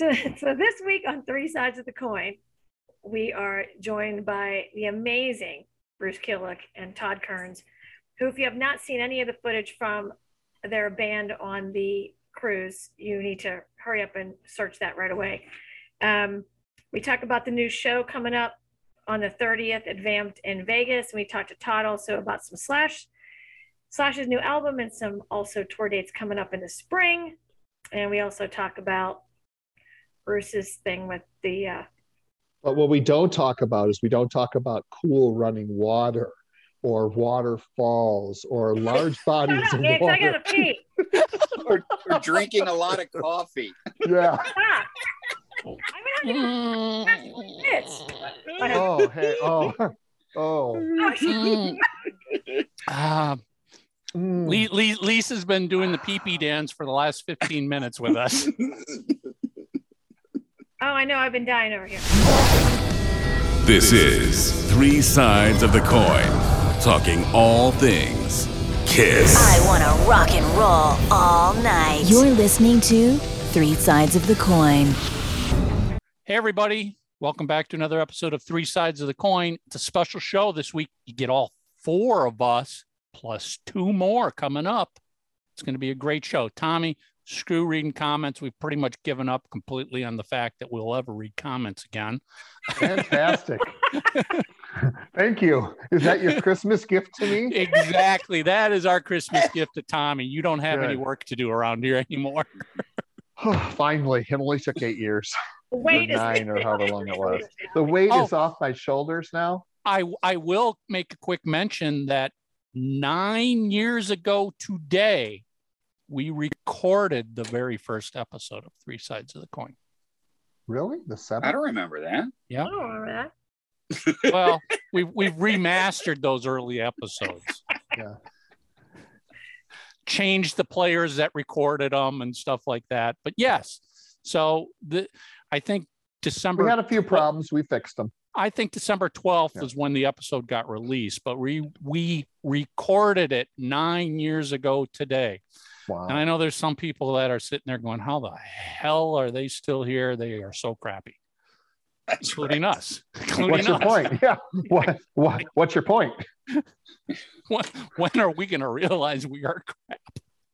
So, so this week on Three Sides of the Coin, we are joined by the amazing Bruce Kulick and Todd Kerns, who, if you have not seen any of the footage from their band on the cruise, you need to hurry up and search that right away. Um, we talk about the new show coming up on the 30th at Vamped in Vegas. And we talked to Todd also about some Slash, Slash's new album and some also tour dates coming up in the spring. And we also talk about Bruce's thing with the. Uh, but what we don't talk about is we don't talk about cool running water or waterfalls or large bodies of Nick, water. I gotta pee. or, or drinking a lot of coffee. Yeah. Stop. I'm gonna have to go this. Oh, hey. Oh. Oh. Uh, Mm. Lee, Lee, Lisa's been doing the pee pee dance for the last 15 minutes with us. Oh, I know. I've been dying over here. This is Three Sides of the Coin, talking all things Kiss. I want to rock and roll all night. You're listening to Three Sides of the Coin. Hey, everybody. Welcome back to another episode of Three Sides of the Coin. It's a special show this week. You get all four of us plus two more coming up. It's going to be a great show. Tommy, screw reading comments. We've pretty much given up completely on the fact that we'll ever read comments again. Fantastic. Thank you. Is that your Christmas gift to me? Exactly. That is our Christmas gift to Tommy. You don't have any work to do around here anymore. Finally, it only took eight years. Wait, Or nine or however long it was. The weight Oh. is off my shoulders now. I I will make a quick mention that nine years ago today, we recorded the very first episode of Three Sides of the Coin. Really? The I don't remember that. Yeah. I don't remember that. Well, we've we've remastered those early episodes. Yeah. Changed the players that recorded them and stuff like that. But yes, so the I think December We had a few problems. We fixed them. I think December 12th Yeah. is when the episode got released, but we we recorded it nine years ago today. Wow. And I know there's some people that are sitting there going, How the hell are they still here? They are so crappy, That's including right. us. Including What's your point? Yeah. What, what, what's your point? When, when are we going to realize we are crap?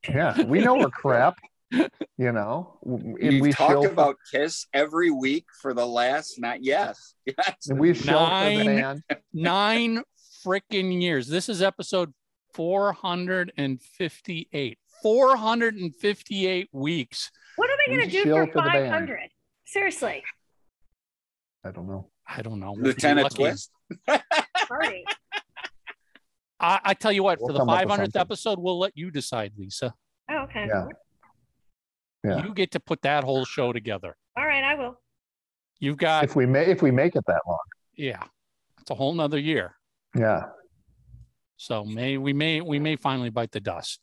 Yeah. We know we're crap. You know, and You've we talked shill, about Kiss every week for the last not yes. Yes. and we shill for the Nine. Nine freaking years. This is episode 458. 458 weeks. What are I We gonna do for for 500? Seriously, I don't know. I don't know. We'll Lieutenant. Twist. party. I, I tell you what, We'll for the come up with 500th episode, we'll let you decide, Lisa. Oh, okay. Yeah. Yeah. You get to put that whole show together. All right, I will. You've got, If we may, if we make it that long. yeah, it's a whole nother year. Yeah. So may we may we may finally bite the dust.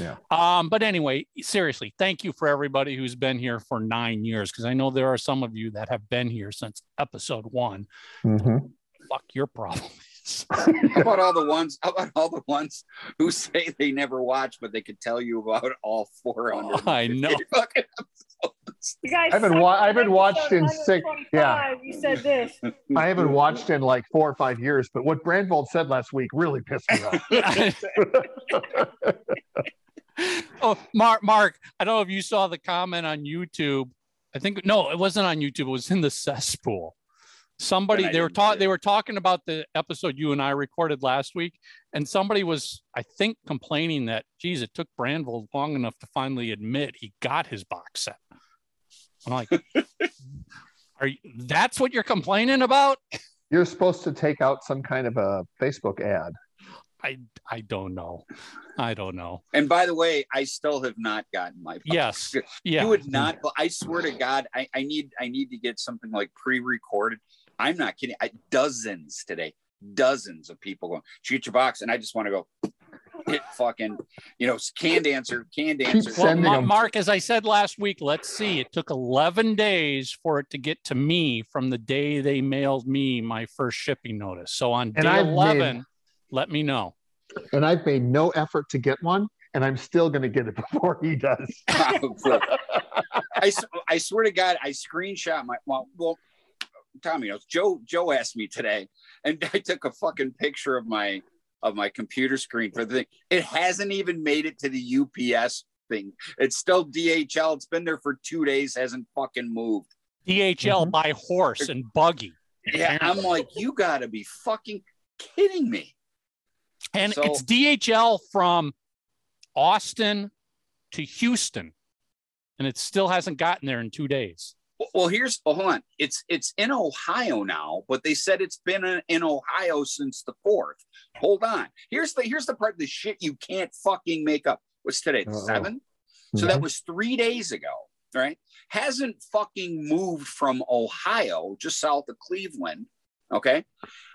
Yeah. Um, but anyway, seriously, thank you for everybody who's been here for nine years because I know there are some of you that have been here since episode one. Mhm. Fuck your problem is. How about all the ones? How about all the ones who say they never watch, but they could tell you about all 400? I know. Fucking episodes. You guys. I haven't wa- I haven't watched in six- yeah. Oh you said this. I haven't watched in like four or five years, but what Brandvold said last week really pissed me off. oh, Mark, Mark, I don't know if you saw the comment on YouTube. I think no, it wasn't on YouTube. It was in the cesspool. Somebody they were didn't talking. They were talking about the episode you and I recorded last week, and somebody was, I think, complaining that, geez, it took Brandvold long enough to finally admit he got his box set. I'm like, are you, that's what you're complaining about? You're supposed to take out some kind of a Facebook ad. I I don't know. I don't know. And by the way, I still have not gotten my. Yes. You Yeah. would not. I swear to God, I, I need I need to get something like pre-recorded. I'm not kidding. I, dozens today, dozens of people going shoot your box, and I just want to go hit fucking you know canned answer, canned answer. Well, Ma- Mark, as I said last week, let's see. It took 11 days for it to get to me from the day they mailed me my first shipping notice. So on And day I've 11, made- let me know. And I've made no effort to get one. and I'm still going to get it before he does. I, cool. I, s- I swear to God, I screenshot my well, well Tommy knows. Joe Joe asked me today, and I took a fucking picture of my of my computer screen for the thing. It hasn't even made it to the UPS thing. It's still DHL. It's been there for two days, hasn't fucking moved. DHL by mm-hmm. horse and buggy. Yeah, I'm like, you gotta be fucking kidding me. And So- it's DHL from Austin to Houston. And it still hasn't gotten there in two days. Well, here's oh, hold on. It's it's in Ohio now, but they said it's been in, in Ohio since the fourth. Hold on. Here's the here's the part of the shit you can't fucking make up. What's today? Uh-oh. seven. So that was three days ago, right? Hasn't fucking moved from Ohio, just south of Cleveland. Okay.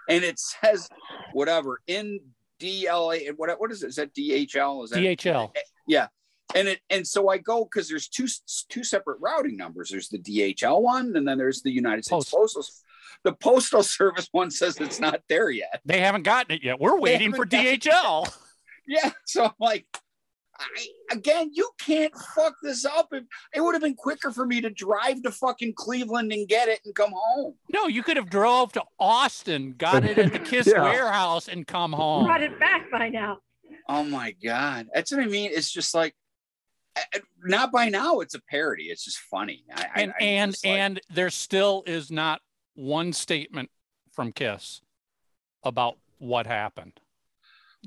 And it says whatever in DLA. What what is it? Is that DHL? Is that DHL. yeah and it and so i go because there's two two separate routing numbers there's the dhl one and then there's the united states Post. postal the postal service one says it's not there yet They haven't gotten it yet. We're waiting for DHL. yeah so i'm like I, again you can't fuck this up it, it would have been quicker for me to drive to fucking cleveland and get it and come home No, you could have drove to Austin, got it at the Kiss Yeah. warehouse, and come home. Brought it back by now. oh my god that's what i mean it's just like not by now it's a parody. It's just funny. I, I- and I'm and like- and there still is not one statement from Kiss about what happened.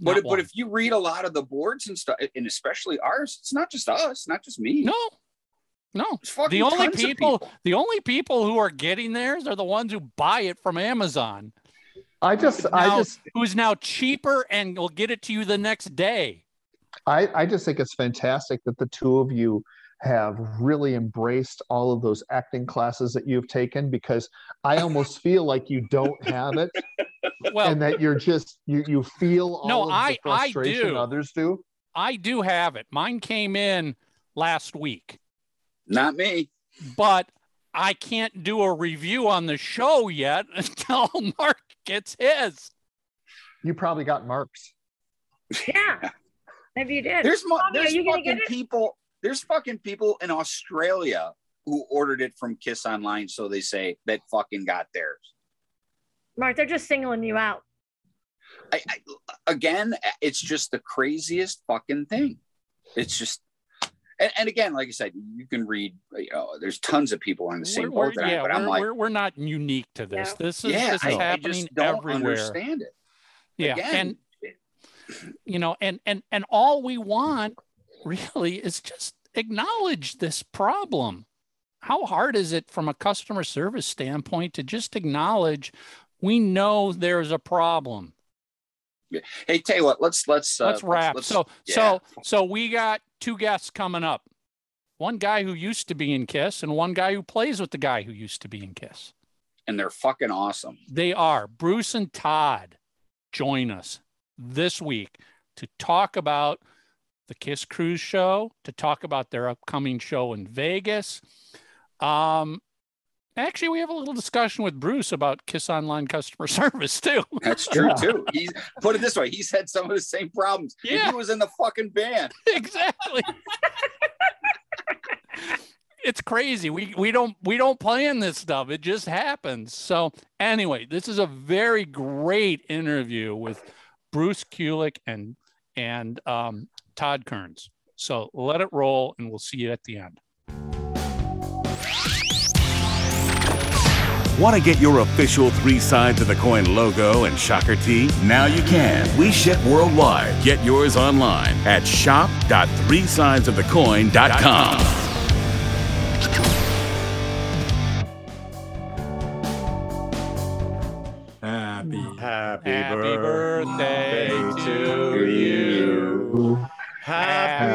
But, Not but if you read a lot of the boards and stuff, and especially ours, it's not just us, not just me. no, no, the only tons of people, the only people who are getting theirs are the ones who buy it from Amazon, I just, I just, who's now cheaper and will get it to you the next day. I, I just think it's fantastic that the two of you have really embraced all of those acting classes that you've taken because I almost feel like you don't have it Well, and that you're just you you feel all No, of I- the I frustration do. others do. I do have it. Mine came in last week, Not me. but I can't do a review on the show yet until Mark gets his. You probably got marks. Yeah. Maybe you did. There's mo- there's you fucking people. There's fucking people in Australia who ordered it from Kiss Online, so they say that fucking got theirs. Mark, they're just singling you out. I, I again, it's just the craziest fucking thing. It's just. And, and again, like I said, you can read. You know, there's tons of people on the same We're- boat that I yeah, am, but I'm we're, like, we're, we're not unique to this. Yeah. This is yeah, this is I happening just don't everywhere. understand it. Yeah, Again, and you know, and and and all we want really is just acknowledge this problem. How hard is it from a customer service standpoint to just acknowledge we know there's a problem? hey, tell you what, let's let's uh, let's wrap. let's- so yeah. so so we got two guests coming up. One guy who used to be in Kiss and one guy who plays with the guy who used to be in Kiss. and they're fucking awesome. They are Bruce and Todd join us this week to talk about the Kiss Cruise show, to talk about their upcoming show in Vegas. Um, actually, we have a little discussion with Bruce about Kiss Online customer service too. That's true too. He's put it this way: he's had some of the same problems. And Yeah. he was in the fucking band. exactly. it's crazy. We we don't we don't plan this stuff. It just happens. So anyway, this is a very great interview with Bruce Kulick and and um, Todd Kerns. So let it roll, and we'll see you at the end. Want to get your official three sides of the coin logo and shocker tee? Now you can. We ship worldwide. Get yours online at shop.threesidesofthecoin.com. Happy, happy, Happy birthday, birthday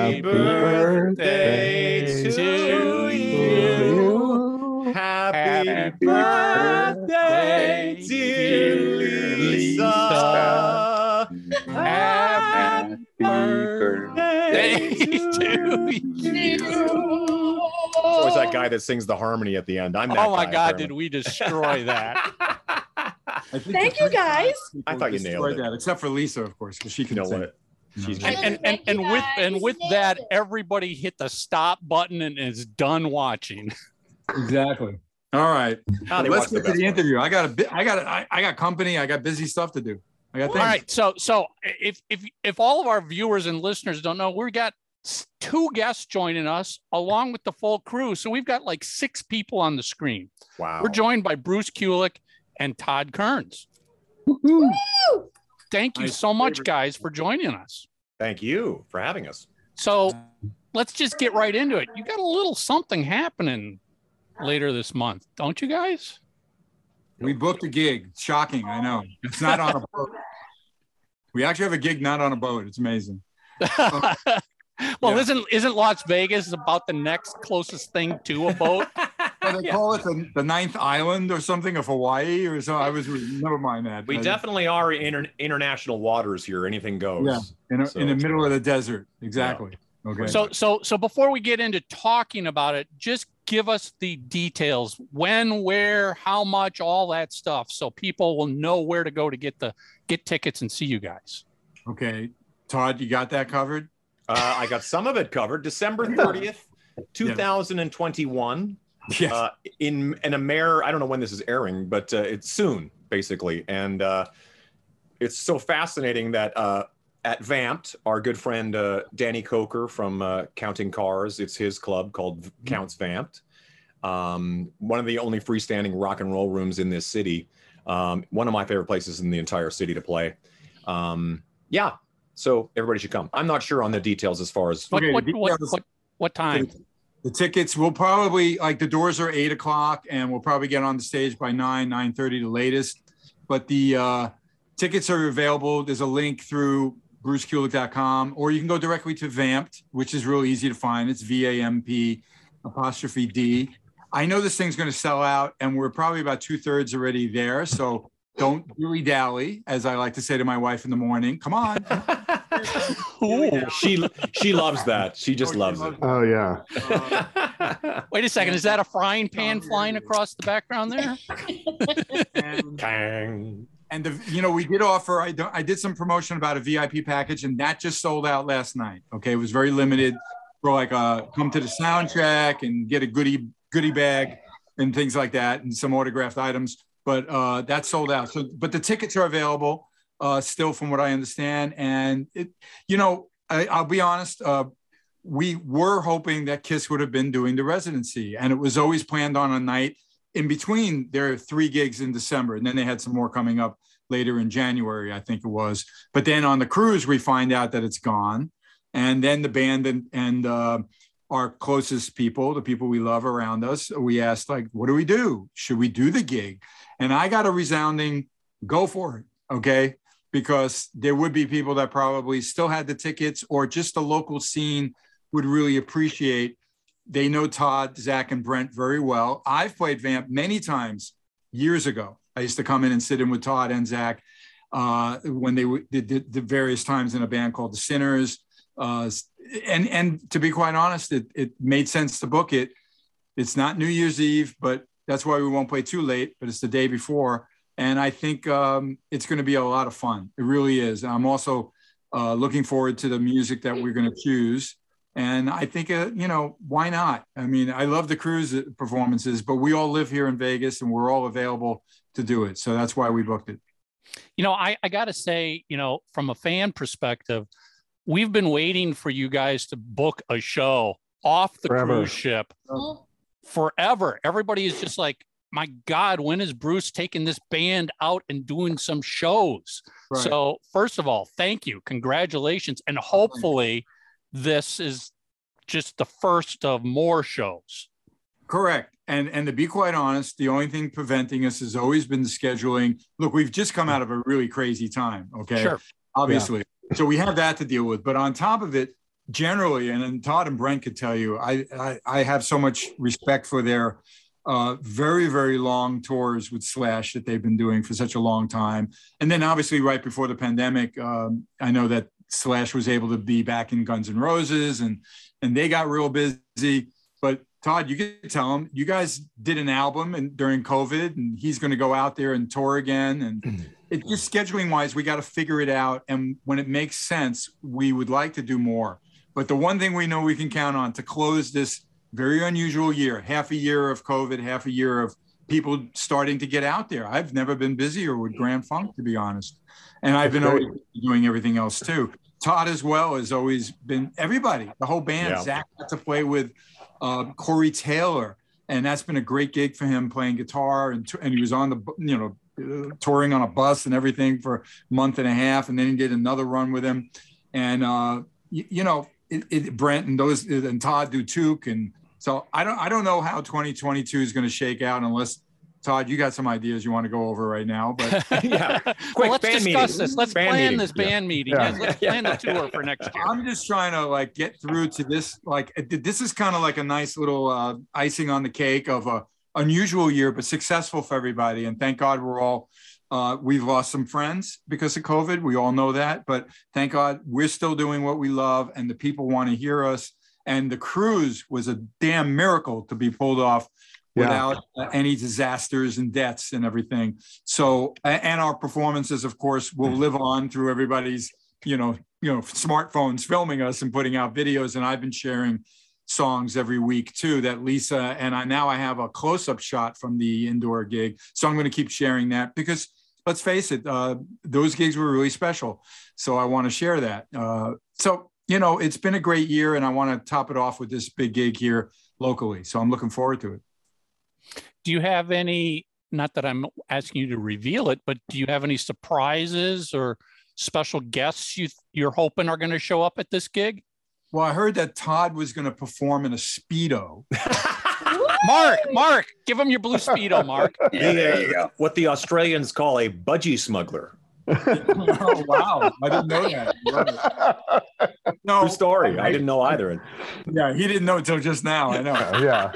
Happy Happy birthday birthday to you. Happy Happy birthday, birthday, dear dear Lisa. Happy birthday to you. It's always that guy that sings the harmony at the end. I'm that Oh my guy, God, apparently. did we destroy that? Thank you, guys. I thought you nailed it. That, except for Lisa, of course, because she can know sing. what? She's And and, and, and with and with that, everybody hit the stop button and is done watching. Exactly. All right. Let's watch the get to the ones. interview. I got a bit. I got. I, I got company. I got busy stuff to do. I got things. right, so so if if if all of our viewers and listeners don't know, we got two guests joining us along with the full crew. So we've got like six people on the screen. Wow. We're joined by Bruce Kulick and Todd Kerns. Woo! Thank you Nice. so much, guys, for joining us. Thank you for having us. So let's just get right into it. You got a little something happening later this month, don't you guys? We booked a gig. Shocking. I know. It's not on a boat. We actually have a gig not on a boat. It's amazing. well, Yeah. isn't isn't Las Vegas about the next closest thing to a boat? Yeah, they call it the, the ninth island or something of Hawaii or so. I was never mind that. We Uh, definitely are in international waters here. Anything goes. Yeah. in, a, So- in the middle of the desert. Exactly. Okay. So so so before we get into talking about it, just give us the details. When, where, how much, all that stuff so people will know where to go to get the get tickets and see you guys. okay. Todd, you got that covered? Uh, I got some of it covered. December 30th, 2021. Yes. Uh, in in a mayor. I don't know when this is airing, but uh, it's soon, basically. And uh, it's so fascinating that uh, at Vamped, our good friend uh, Danny Koker from uh, Counting Cars, it's his club called Counts Vamped. Um, one of the only freestanding rock and roll rooms in this city. Um, one of my favorite places in the entire city to play. Um, yeah, so everybody should come. I'm not sure on the details as far as What what, what, what what time? The tickets will probably like the doors are eight o'clock, and we'll probably get on the stage by nine nine thirty, the latest. But the uh, tickets are available. There's a link through BruceKulick.com, or you can go directly to Vamped, which is real easy to find. It's V A M P apostrophe D. I know this thing's going to sell out, and we're probably about two thirds already there. So don't dilly dally, as I like to say to my wife in the morning. Come on. Ooh. she she loves that. She just Oh, she loves loves it. Oh yeah. Uh, Wait a second, is that a frying pan flying across the background there? and- Kang. And the, you know, we did offer. I don't, I did some promotion about a VIP package, and that just sold out last night. Okay, it was very limited for like uh come to the sound check and get a goodie goodie bag and things like that, and some autographed items. But uh, that sold out. So, but the tickets are available uh, still, from what I understand. And it, you know, I, I'll be honest. Uh, we were hoping that Kiss would have been doing the residency, and it was always planned on a night in between their three gigs in December, and then they had some more coming up later in January, I think it was. But then on the cruise, we find out that it's gone, and then the band and and uh, our closest people, the people we love around us, we asked like, what do we do? Should we do the gig? And I got a resounding go for it, okay? Because there would be people that probably still had the tickets, or just the local scene would really appreciate they know Todd, Zach, and Brent very well. I've played Vamp many times years ago. I used to come in and sit in with Todd and Zach uh, when they did the, the various times in a band called the Sinners. Uh, and and to be quite honest, it, it made sense to book it. It's not New Year's Eve, but that's why we won't play too late. But it's the day before, and I think um, it's going to be a lot of fun. It really is. I'm also uh, looking forward to the music that we're going to choose. And I think, uh, you know, why not? I mean, I love the cruise performances, but we all live here in Vegas and we're all available to do it. So that's why we booked it. You know, I, I got to say, you know, from a fan perspective, we've been waiting for you guys to book a show off the Forever. cruise ship forever. Everybody is just like, my God, when is Bruce taking this band out and doing some shows? Right. So, first of all, thank you. Congratulations. And hopefully, this is just the first of more shows. Correct. And and to be quite honest, the only thing preventing us has always been the scheduling. Look, we've just come out of a really crazy time. Okay. Sure. Obviously. So we have that to deal with. But on top of it, generally, and, and Todd and Brent could tell you, I, I I have so much respect for their uh, very, very long tours with Slash that they've been doing for such a long time. And then obviously right before the pandemic, um, I know that Slash was able to be back in Guns N' Roses and and they got real busy. But Todd, you can tell him you guys did an album and during COVID, and he's going to go out there and tour again. And it just scheduling wise, we got to figure it out. And when it makes sense, we would like to do more. But the one thing we know we can count on to close this very unusual year, half a year of COVID, half a year of people starting to get out there. I've never been busier with Grand Funk, to be honest. And I've been always doing everything else too. Todd as well has always been everybody, the whole band. Yeah. Zach got to play with uh, Corey Taylor, and that's been a great gig for him playing guitar, and and he was on the you know uh, touring on a bus and everything for a month and a half, and then he did another run with him, and uh, you, you know it, it, Brent and those and Todd do Took, and so I don't I don't know how 2022 is going to shake out unless. Todd, you got some ideas you want to go over right now, but yeah. well, Quick let's band discuss meeting. this. Let's Band plan meeting. this Yeah. band meeting. Yeah. Yes, let's plan the tour for next year. I'm just trying to like get through to this. Like this is kind of like a nice little uh, icing on the cake of a unusual year, but successful for everybody. And thank God we're all. Uh, we've lost some friends because of COVID. We all know that, but thank God we're still doing what we love, and the people want to hear us. And the cruise was a damn miracle to be pulled off Yeah. without uh, any disasters and deaths and everything. So, and our performances, of course, will live on through everybody's, you know, you know, smartphones filming us and putting out videos. And I've been sharing songs every week too. That Lisa and I now I have a close-up shot from the indoor gig, so I'm going to keep sharing that because let's face it, uh, those gigs were really special. So I want to share that. Uh, so you know, it's been a great year, and I want to top it off with this big gig here locally. So I'm looking forward to it. Do you have any? Not that I'm asking you to reveal it, but do you have any surprises or special guests you you're hoping are going to show up at this gig? Well, I heard that Todd was going to perform in a speedo. Mark, Mark, give him your blue speedo, Mark. there you go. What the Australians call a budgie smuggler. oh wow, I didn't know that. No, True story. I didn't know either. Yeah, he didn't know until just now. I know. yeah.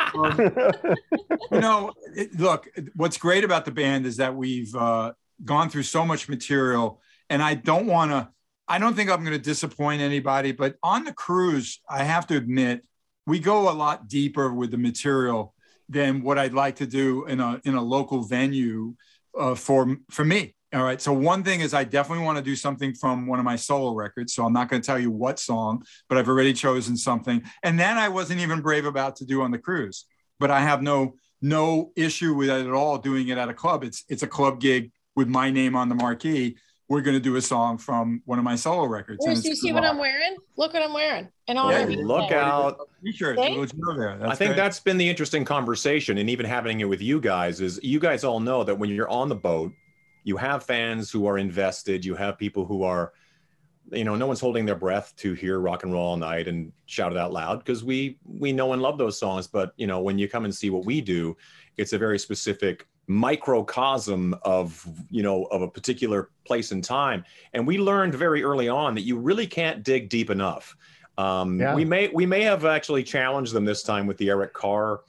you know, it, look, what's great about the band is that we've uh, gone through so much material, and I don't want to. I don't think I'm going to disappoint anybody, but on the cruise, I have to admit, we go a lot deeper with the material than what I'd like to do in a in a local venue uh, for for me. All right. So one thing is I definitely want to do something from one of my solo records. So I'm not going to tell you what song, but I've already chosen something. And then I wasn't even brave about to do on the cruise. But I have no no issue with it at all doing it at a club. It's it's a club gig with my name on the marquee. We're going to do a song from one of my solo records. Bruce, do you see what. I'm wearing? Look what I'm wearing. In honor Yeah, look today. out. T-shirt, See? little Joe there. I think great. that's been the interesting conversation, and even having it with you guys is you guys all know that when you're on the boat, you have fans who are invested. You have people who are, you know, no one's holding their breath to hear rock and roll all night and shout it out loud because we we know and love those songs. But you know, when you come and see what we do, it's a very specific microcosm of you know of a particular place and time and we learned very early on that you really can't dig deep enough um, Yeah. we may we may have actually challenged them this time with the eric carr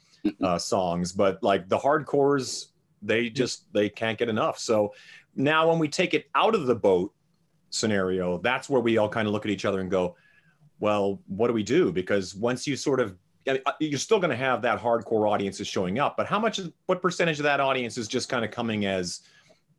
uh, songs but like the hardcores they just they can't get enough. So now when we take it out of the boat scenario that's where we all kind of look at each other and go well what do we do? Because once you sort of uh, you're still going to have that hardcore audience is showing up but how much is what percentage of that audience is just kind of coming as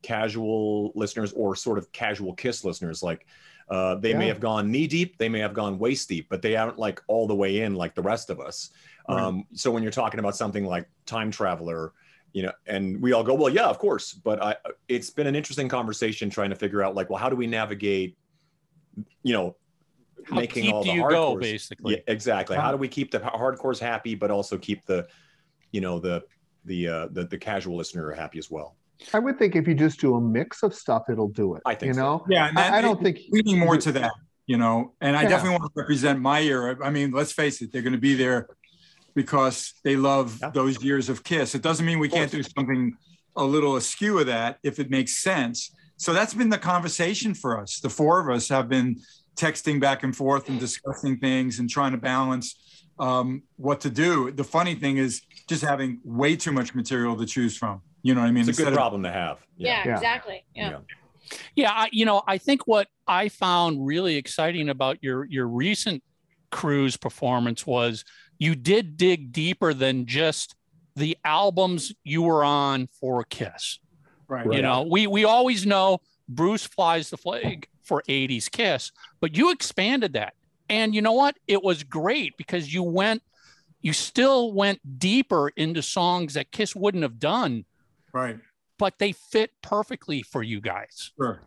casual listeners or sort of casual kiss listeners? Like uh, they may have gone knee deep they may have gone waist deep but they aren't like all the way in like the rest of us. Right. um, so when you're talking about something like time traveler you know and we all go well yeah of course but i it's been an interesting conversation trying to figure out like well how do we navigate you know How making deep all do the you hardcores go, basically? yeah, exactly how do we keep the hardcores happy but also keep the you know the the uh the, the casual listener happy as well I would think if you just do a mix of stuff, it'll do it. I think you so. know. Yeah, and that- I, I don't think leaning more to that, you know. And I Yeah. definitely want to represent my era. I mean, let's face it, they're going to be there because they love Yeah. those years of Kiss. It doesn't mean we can't do something a little askew of that if it makes sense. So that's been the conversation for us. The four of us have been texting back and forth and discussing things and trying to balance um, what to do. The funny thing is just having way too much material to choose from. You know what I mean? it's a good Instead of- problem to have Yeah, Yeah. exactly. Yeah. Yeah. Yeah, I, you know, I think what I found really exciting about your your recent cruise performance was you did dig deeper than just the albums you were on for Kiss. Right. You know, we we always know Bruce flies the flag for 80s Kiss, but you expanded that. And you know what? It was great because you went you still went deeper into songs that Kiss wouldn't have done, Right. but they fit perfectly for you guys. Sure.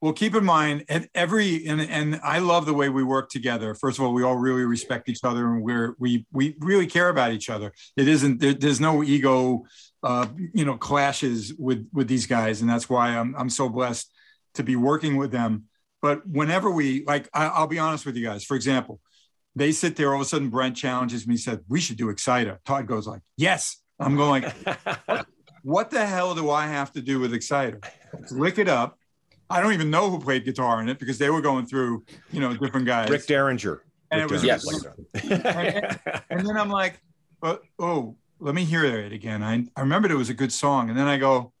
Well, keep in mind, and every and and I love the way we work together. First of all, we all really respect each other, and we're we we really care about each other. It isn't there, there's no ego, uh, you know, clashes with with these guys, and that's why I'm I'm so blessed to be working with them. But whenever we like, I, I'll be honest with you guys. For example, they sit there. All of a sudden, Brent challenges me. Said we should do Exciter. Todd goes like, "Yes." I'm going. Like, what the hell do I have to do with Exciter? Lick it up. I don't even know who played guitar in it because they were going through, you know, different guys. Rick Derringer. And Rick it was- Yes. that. And then I'm like, oh, oh, let me hear it again. I, I remembered it was a good song. And then I go,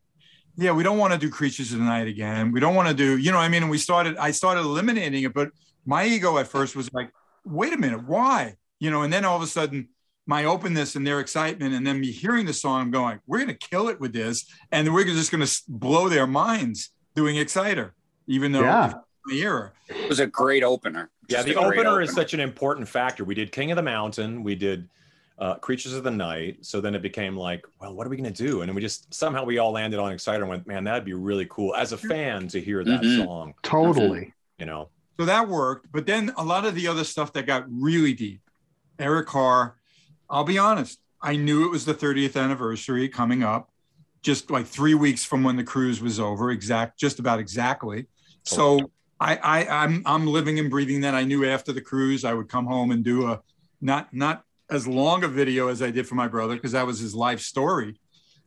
yeah, we don't want to do Creatures of the Night again. We don't want to do, you know what I mean? And we started, I started eliminating it. But my ego at first was like, wait a minute, why? You know, and then all of a sudden, my openness and their excitement, and then me hearing the song, I'm going, we're going to kill it with this. And we're just going to blow their minds doing Exciter, even though Yeah. the era. It was a great opener. Yeah, Just the a great opener is such an important factor. We did King of the Mountain, we did uh, Creatures of the Night. So then it became like, well, what are we going to do? And we just somehow we all landed on Exciter and went, man, that'd be really cool as a fan to hear that Mhm. song. Totally. You know, So that worked. But then a lot of the other stuff that got really deep, Eric Carr, I'll be honest, I knew it was the 30th anniversary coming up, just like three weeks from when the cruise was over, exact, just about exactly. So I, I I'm I'm living and breathing that. I knew after the cruise I would come home and do a not not as long a video as I did for my brother, because that was his life story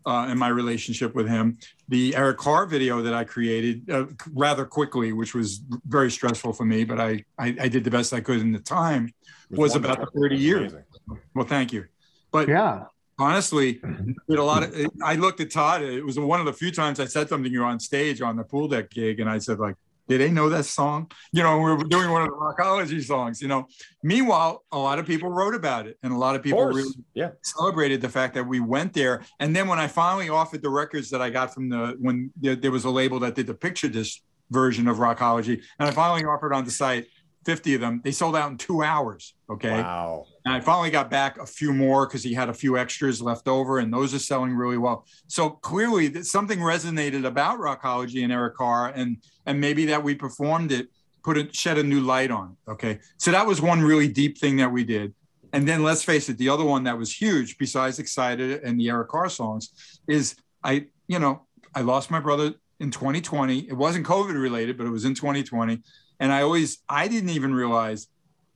uh, and my relationship with him. The Eric Carr video that I created uh, rather quickly, which was very stressful for me, but I, I, I did the best I could in the time, It was about the 30 years. amazing. Well, thank you. But Yeah. Honestly, mm-hmm. did a lot of. Mm-hmm. I looked at Todd. It was one of the few times I said something to you on stage on the pool deck gig, and I said like, "Did they know that song?" You know, we were doing one of the rockology songs. You know. Meanwhile, a lot of people wrote about it, and a lot of Of people course. really Yeah. celebrated the fact that we went there. And then when I finally offered the records that I got from the when there, there was a label that did the picture disc version of Rockology, and I finally offered on the site 50 of them. They sold out in two hours. Okay. Wow. And I finally got back a few more because he had a few extras left over, and those are selling really well. So clearly, something resonated about Rockology and Eric Carr, and and maybe that we performed it, put it, shed a new light on. it, Okay, so that was one really deep thing that we did. And then let's face it, the other one that was huge, besides Exciter and the Eric Carr songs, is I, you know, I lost my brother in 2020. It wasn't COVID related, but it was in 2020. And I always, I didn't even realize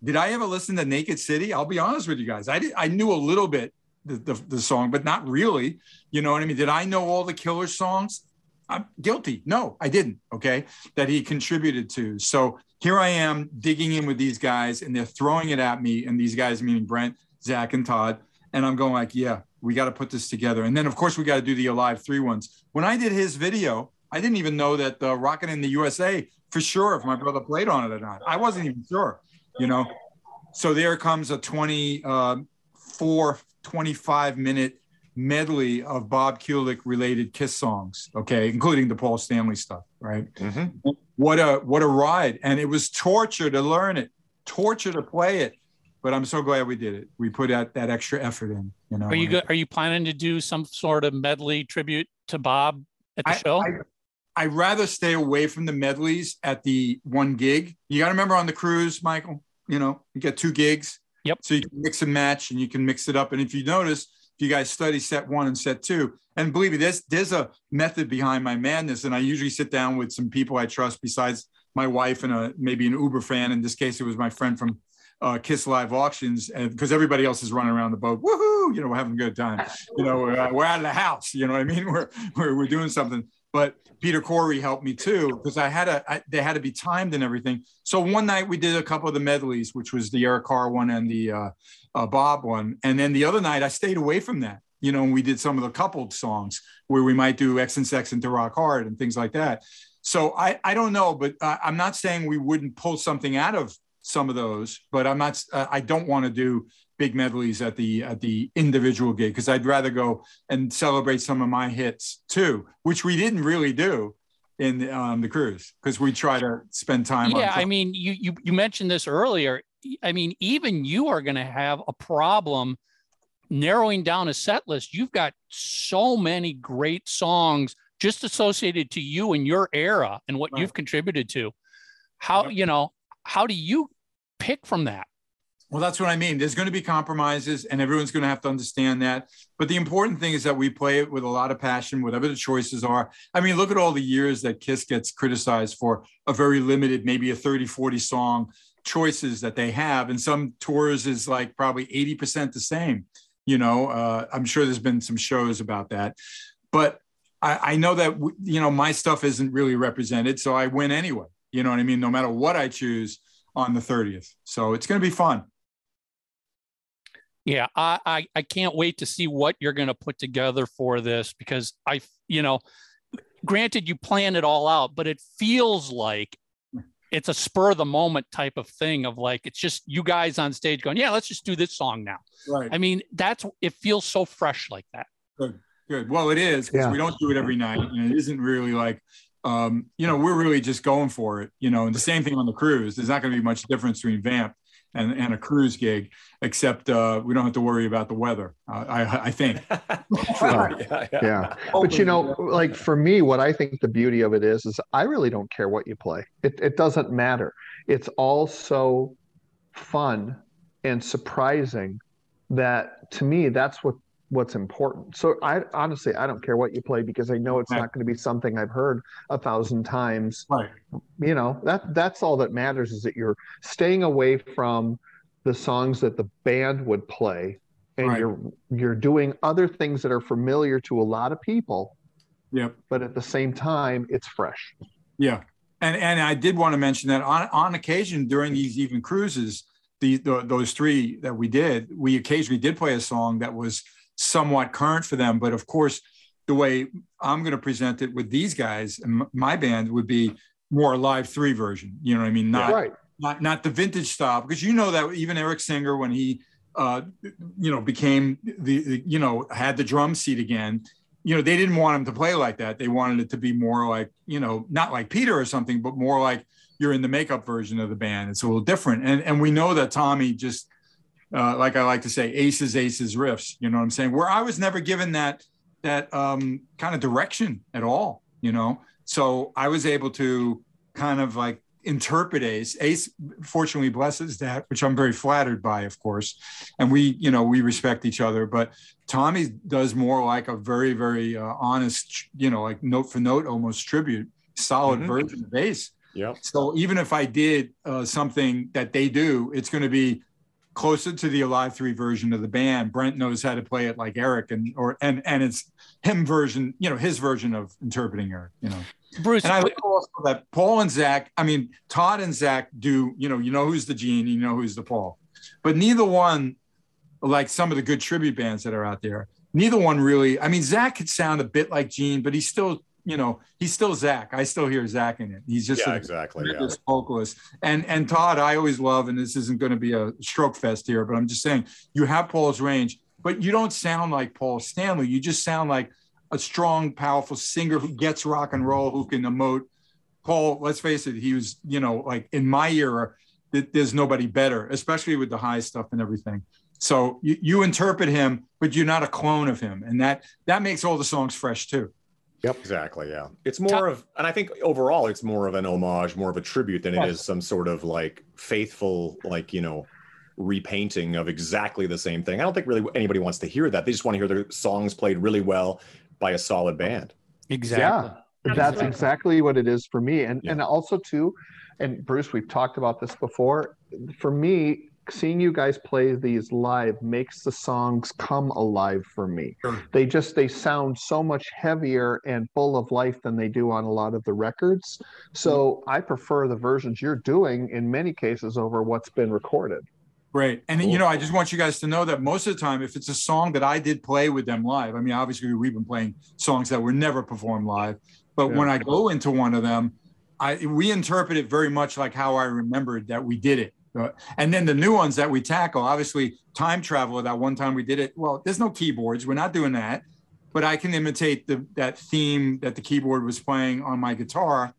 did I ever listen to Naked City? I'll be honest with you guys. I did, I knew a little bit the, the, the song, but not really. You know what I mean? Did I know all the Killer songs? I'm guilty. No, I didn't. Okay, that he contributed to. So here I am digging in with these guys, and they're throwing it at me. And these guys, meaning Brent, Zach, and Todd, and I'm going like, yeah, we got to put this together. And then of course we got to do the Alive Three ones. When I did his video, I didn't even know that the Rockin' in the USA for sure if my brother played on it or not. I wasn't even sure. You know, so there comes a 24, 25 minute medley of Bob Kulick related Kiss songs, okay, including the Paul Stanley stuff, right? Mhm. What a what a ride. And it was torture to learn it, torture to play it. But I'm so glad we did it. We put out that extra effort in, you know. Are you go, are you planning to do some sort of medley tribute to Bob at the I- show? I, I'd rather stay away from the medleys at the one gig. You got to remember on the cruise, Michael, you know, you get two gigs. Yep. So you can mix and match and you can mix it up. And if you notice, if you guys study set one and set two, and believe me, there's, there's a method behind my madness. And I usually sit down with some people I trust besides my wife and a, maybe an Uber fan. In this case, it was my friend from uh, Kiss Live Auctions, and because everybody else is running around the boat, woohoo! You know, we're having a good time. You know, we're, uh, we're out of the house. You know what I mean? We're we're, we're doing something. But Peter Corey helped me too because I had a I, they had to be timed and everything. So one night we did a couple of the medleys, which was the Eric Carr one and the uh, uh, Bob one, and then the other night I stayed away from that. You know, and we did some of the coupled songs where we might do X and Sex and Rock Hard and things like that. So I I don't know, but I'm not saying we wouldn't pull something out of some of those, but I'm not. Uh, I don't want to do big medleys at the at the individual gig because I'd rather go and celebrate some of my hits too, which we didn't really do in um, the cruise because we try to spend time. Yeah, I mean, you you you mentioned this earlier. I mean, even you are going to have a problem narrowing down a set list. You've got so many great songs just associated to you and your era and what Right. you've contributed to. How you know? How do you pick from that? Well, that's what I mean. There's going to be compromises, and everyone's going to have to understand that. But the important thing is that we play it with a lot of passion, whatever the choices are. I mean, look at all the years that Kiss gets criticized for a very limited, maybe a 30, 40 song choices that they have. And some tours is like probably 80% the same. You know, uh, I'm sure there's been some shows about that. But I, I know that, you know, my stuff isn't really represented. So I win anyway. You know what I mean? No matter what I choose on the 30th. So it's going to be fun. Yeah, I, I I can't wait to see what you're going to put together for this because I, you know, granted you plan it all out, but it feels like it's a spur of the moment type of thing of like it's just you guys on stage going, yeah, let's just do this song now. Right. I mean, that's it feels so fresh like that. Good, good. Well, it is because Yeah. we don't do it every night, and it isn't really like, um, you know, we're really just going for it. You know, and the same thing on the cruise. There's not going to be much difference between Vamp and, and a cruise gig, except uh, we don't have to worry about the weather. Uh, I, I think. Right. yeah, yeah. Yeah. But you know, like for me, what I think the beauty of it is, is I really don't care what you play. It, it doesn't matter. It's all so fun and surprising that to me, that's what what's important. So I honestly, I don't care what you play because I know it's Right. not going to be something I've heard a thousand times. Right. You know, that that's all that matters is that you're staying away from the songs that the band would play and Right. you're you're doing other things that are familiar to a lot of people Yep. but at the same time it's fresh Yeah, and and I did want to mention that on on occasion during these even cruises, the, the those three that we did, we occasionally did play a song that was somewhat current for them. But of course, the way I'm going to present it with these guys and my band would be more a live three version. You know what I mean? Not right not not the vintage style because you know that even Eric Singer when he uh you know became the, the you know had the drum seat again you know they didn't want him to play like that they wanted it to be more like you know not like Peter or something but more like you're in the makeup version of the band it's a little different and and we know that Tommy just uh, like I like to say aces aces riffs you know what I'm saying? Where I was never given that that um kind of direction at all you know? So I was able to kind of like interpret ace ace fortunately blesses that which i'm very flattered by of course. And we you know we respect each other. But tommy does more like a very very uh, honest you know like note for note almost tribute solid Mhm. version of ace. Yeah so even if i did uh, something that they do it's going to be closer to the alive three version of the band brent knows how to play it like eric and or and and it's him version you know his version of interpreting eric you know Bruce, and I like also that Paul and Zach, I mean, Todd and Zach do, you know, you know who's the Gene, you know who's the Paul. But neither one, like some of the good tribute bands that are out there, neither one really, I mean, Zach could sound a bit like Gene, but he's still, you know, he's still Zach. I still hear Zach in it. He's just Yeah, a exactly. Yeah. vocalist. And and Todd, I always love, and this isn't going to be a stroke fest here, but I'm just saying you have Paul's range, but you don't sound like Paul Stanley. You just sound like a strong, powerful singer who gets rock and roll, who can emote. Paul, let's face it, he was, you know, like in my era, th- there's nobody better, especially with the high stuff and everything. So you, you interpret him, but you're not a clone of him, and that that makes all the songs fresh too. Yep. Exactly. Yeah. It's more of, and I think overall, it's more of an homage, more of a tribute than it Yes. is some sort of like faithful, like, you know, repainting of exactly the same thing. I don't think really anybody wants to hear that. They just want to hear their songs played really well by a solid band. exactly. yeah that's exactly what it is for me and Yeah. and also too and bruce we've talked about this before for me seeing you guys play these live makes the songs come alive for me Sure. they just they sound so much heavier and full of life than they do on a lot of the records so i prefer the versions you're doing in many cases over what's been recorded Great. And Cool. you know, I just want you guys to know that most of the time, if it's a song that I did play with them live, I mean, obviously we've been playing songs that were never performed live, but when I go into one of them, I we interpret it very much like how I remembered that we did it. And then the new ones that we tackle, obviously, time travel. That one time we did it. Well, there's no keyboards. We're not doing that. But I can imitate the that theme that the keyboard was playing on my guitar.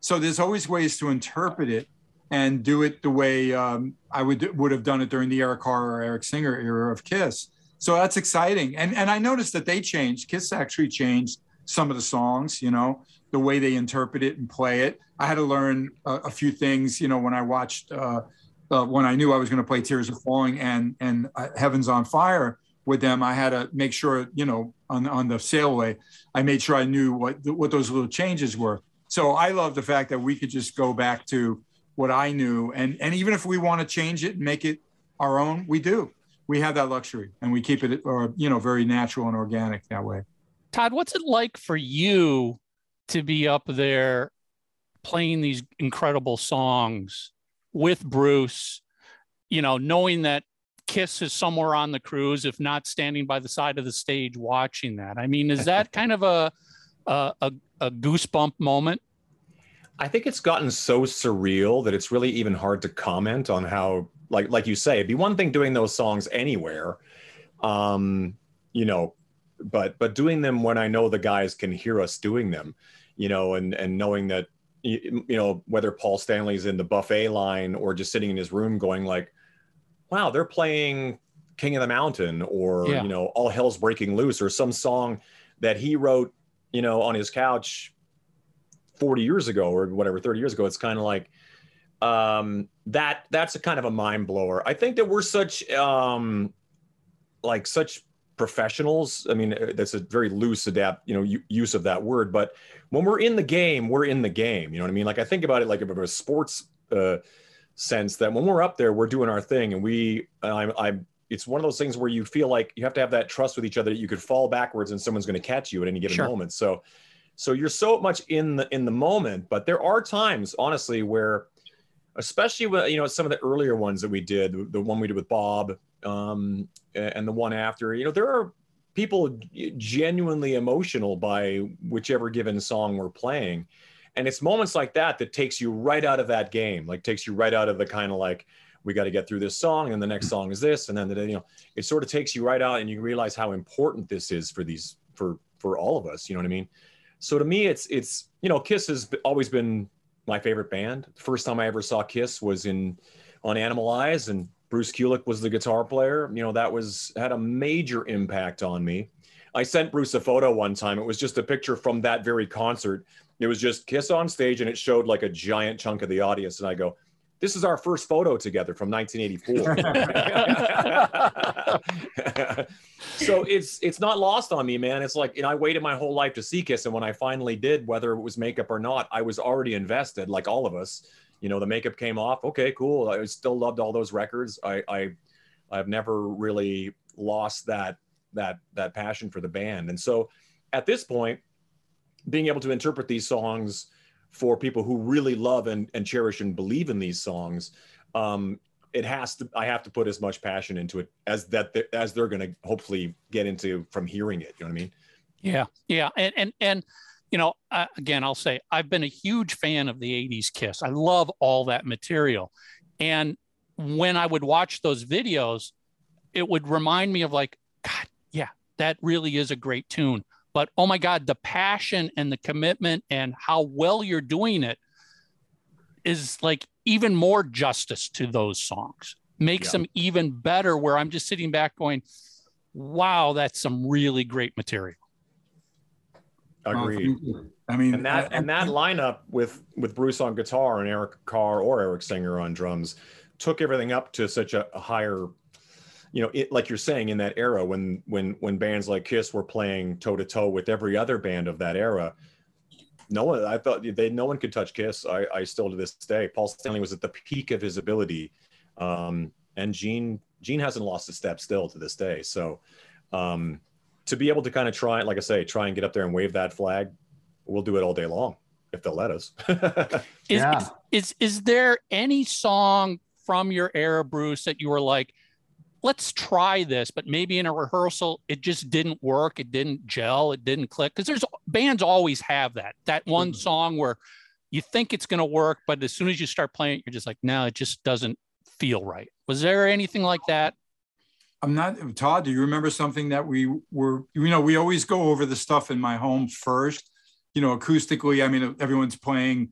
So there's always ways to interpret it and do it the way um, I would would have done it during the Eric Carr or Eric Singer era of Kiss. So that's exciting. And and I noticed that they changed. Kiss actually changed some of the songs. You know, the way they interpret it and play it. I had to learn a, a few things. You know, when I watched. Uh, uh, when I knew I was going to play Tears Are Falling and and uh, Heaven's on Fire with them, I had to make sure, you know, on on the sailway, I made sure I knew what what those little changes were. So I love the fact that we could just go back to what I knew, and and even if we want to change it and make it our own, we do. We have that luxury, and we keep it, or you know, very natural and organic that way. Todd, what's it like for you to be up there playing these incredible songs with Bruce, you know, knowing that Kiss is somewhere on the cruise, if not standing by the side of the stage watching that. I mean, is that kind of a a, a, goosebump moment? I think it's gotten so surreal that it's really even hard to comment on how, like, like you say, it'd be one thing doing those songs anywhere, um, you know, but but doing them when I know the guys can hear us doing them, you know, and and knowing that you, you know whether Paul Stanley's in the buffet line or just sitting in his room going like, wow, they're playing King of the Mountain or Yeah. you know All Hell's Breaking Loose or some song that he wrote, you know, on his couch 40 years ago or whatever 30 years ago it's kind of like um that that's a kind of a mind blower i think that we're such um like such professionals i mean uh, that's a very loose adapt you know use of that word but when we're in the game we're in the game you know what i mean like i think about it like a sports uh sense that when we're up there we're doing our thing and we i'm i'm it's one of those things where you feel like you have to have that trust with each other that you could fall backwards and someone's going to catch you at any given Sure. moment so so you're so much in the in the moment but there are times honestly where especially with you know some of the earlier ones that we did the one we did with bob um and the one after you know there are people genuinely emotional by whichever given song we're playing. And it's moments like that that takes you right out of that game like takes you right out of the kind of like we got to get through this song and the next song is this and then the you know it sort of takes you right out and you realize how important this is for these for for all of us you know what i mean? So to me it's it's you know kiss has always been my favorite band. The first time i ever saw kiss was in on Animalize and bruce kulick was the guitar player. You know that was had a major impact on me. I sent bruce a photo one time. It was just a picture from that very concert. It was just kiss on stage and it showed like a giant chunk of the audience and i go this is our first photo together from 1984 so it's it's not lost on me man. It's like know i waited my whole life to see kiss and when i finally did whether it was makeup or not i was already invested like all of us you know the makeup came off okay cool. I still loved all those records. I i i've never really lost that that that passion for the band. And so at this point being able to interpret these songs for people who really love and, and cherish and believe in these songs um it has to i have to put as much passion into it as that as they're going to hopefully get into from hearing it you know what i mean? Yeah, yeah, and and and you know, uh, again, I'll say I've been a huge fan of the '80s Kiss. I love all that material, and when I would watch those videos, it would remind me of like, God, yeah, that really is a great tune. But oh my God, the passion and the commitment and how well you're doing it is like even more justice to those songs. Makes Yeah. them even better. Where I'm just sitting back going, wow, that's some really great material. Agreed. I mean, and that I- and that lineup with with bruce on guitar and eric carr or eric singer on drums took everything up to such a, a higher you know it, like you're saying in that era when when when bands like kiss were playing toe to toe with every other band of that era no one i thought they no one could touch kiss. I i still to this day paul stanley was at the peak of his ability um and gene gene hasn't lost a step still to this day. So um to be able to kind of try like i say try and get up there and wave that flag we'll do it all day long if they'll let us Is, Yeah. is, is is there any song from your era, Bruce, that you were like, let's try this, but maybe in a rehearsal it just didn't work, it didn't gel, it didn't click? Because there's bands always have that that one mm-hmm. song where you think it's going to work, but as soon as you start playing it, you're just like, no, it just doesn't feel right. Was there anything like that? I'm not Todd. Do you remember something that we were? You know, we always go over the stuff in my home first. You know, acoustically. I mean, everyone's playing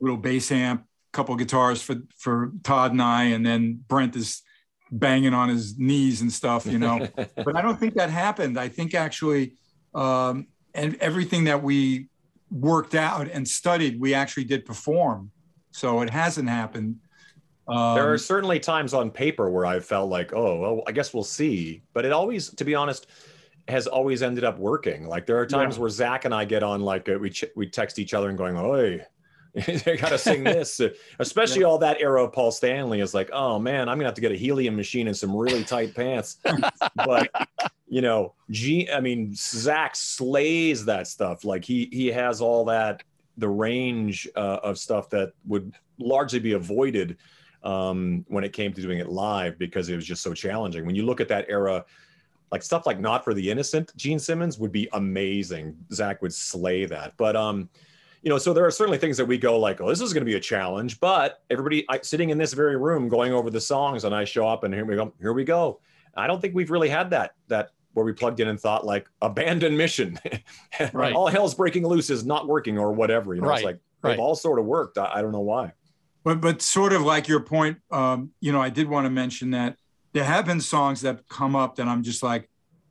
little bass amp, couple guitars for for Todd and I, and then Brent is banging on his knees and stuff. You know, but I don't think that happened. I think actually, um, and everything that we worked out and studied, we actually did perform. So it hasn't happened. Um, there are certainly times on paper where I felt like, oh, well, I guess we'll see. But it always, to be honest, has always ended up working. Like there are times Yeah. where Zach and I get on, like uh, we ch- we text each other and going, "Oi, I gotta sing this." Especially all that era of Paul Stanley is like, oh man, I'm gonna have to get a helium machine and some really tight pants. but you know, G, I mean, Zach slays that stuff. Like he he has all that the range uh, of stuff that would largely be avoided um, when it came to doing it live because it was just so challenging. When you look at that era, like stuff like "Not for the Innocent," Gene Simmons would be amazing. Zach would slay that. But um, you know, so there are certainly things that we go like, "Oh, this is going to be a challenge." But everybody I, sitting in this very room going over the songs, and I show up, and here we go. Here we go. I don't think we've really had that that where we plugged in and thought like abandon mission, Right. all hell's breaking loose is not working or whatever. You know, Right, it's like right. they've all sort of worked. I, I don't know why. But but sort of like your point, um, you know, I did want to mention that there have been songs that come up that I'm just like,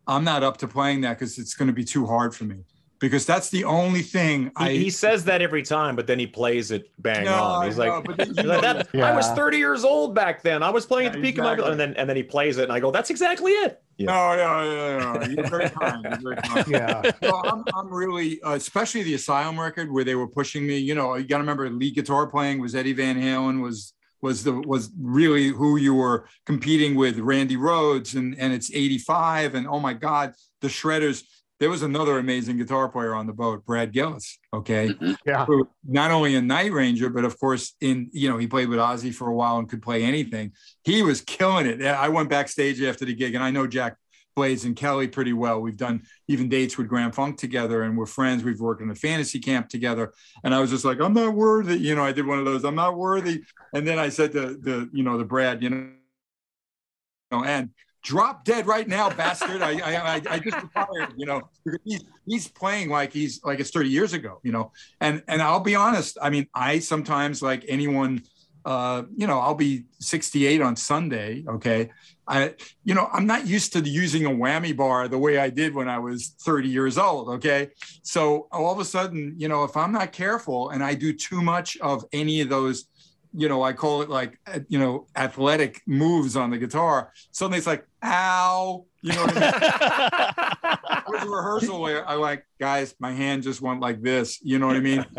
I'm not up to playing that because it's going to be too hard for me. Because that's the only thing He, I he says that every time, but then he plays it bang No, on. He's I like, know, but he's like, know- that, I was 30 years old back then. I was playing at the Yeah, peak of my exactly. and then and then he plays it, and I go, that's exactly it. Yeah. No, yeah, yeah, yeah. You're very kind. You're very kind. Yeah. No, I'm, I'm really, uh, especially the Asylum record where they were pushing me. You know, you got to remember, lead guitar playing was Eddie Van Halen was was the was really who you were competing with, Randy Rhoads, and and it's '85, and oh my God, the Shredders. There was another amazing guitar player on the boat, Brad Gillis. Okay, mm-hmm. Yeah. who not only in Night Ranger, but of course in you know he played with Ozzy for a while and could play anything. He was killing it. I went backstage after the gig, and I know Jack Blades and Kelly pretty well. We've done even dates with Grand Funk together, and we're friends. We've worked in a fantasy camp together, and I was just like, I'm not worthy. You know, I did one of those. I'm not worthy. And then I said to the you know the Brad, you know, and drop dead right now, bastard. I, I, I, just retired, you know, he's, he's playing like he's like it's 30 years ago, you know, and, and I'll be honest. I mean, I sometimes like anyone, uh, you know, I'll be 68 on Sunday. Okay. I, you know, I'm not used to using a whammy bar the way I did when I was 30 years old. Okay. So all of a sudden, you know, if I'm not careful and I do too much of any of those, you know, I call it like, uh, you know, athletic moves on the guitar. Suddenly it's like, ow, you know what I mean? It was a rehearsal where I like, guys, my hand just went like this. You know what I mean?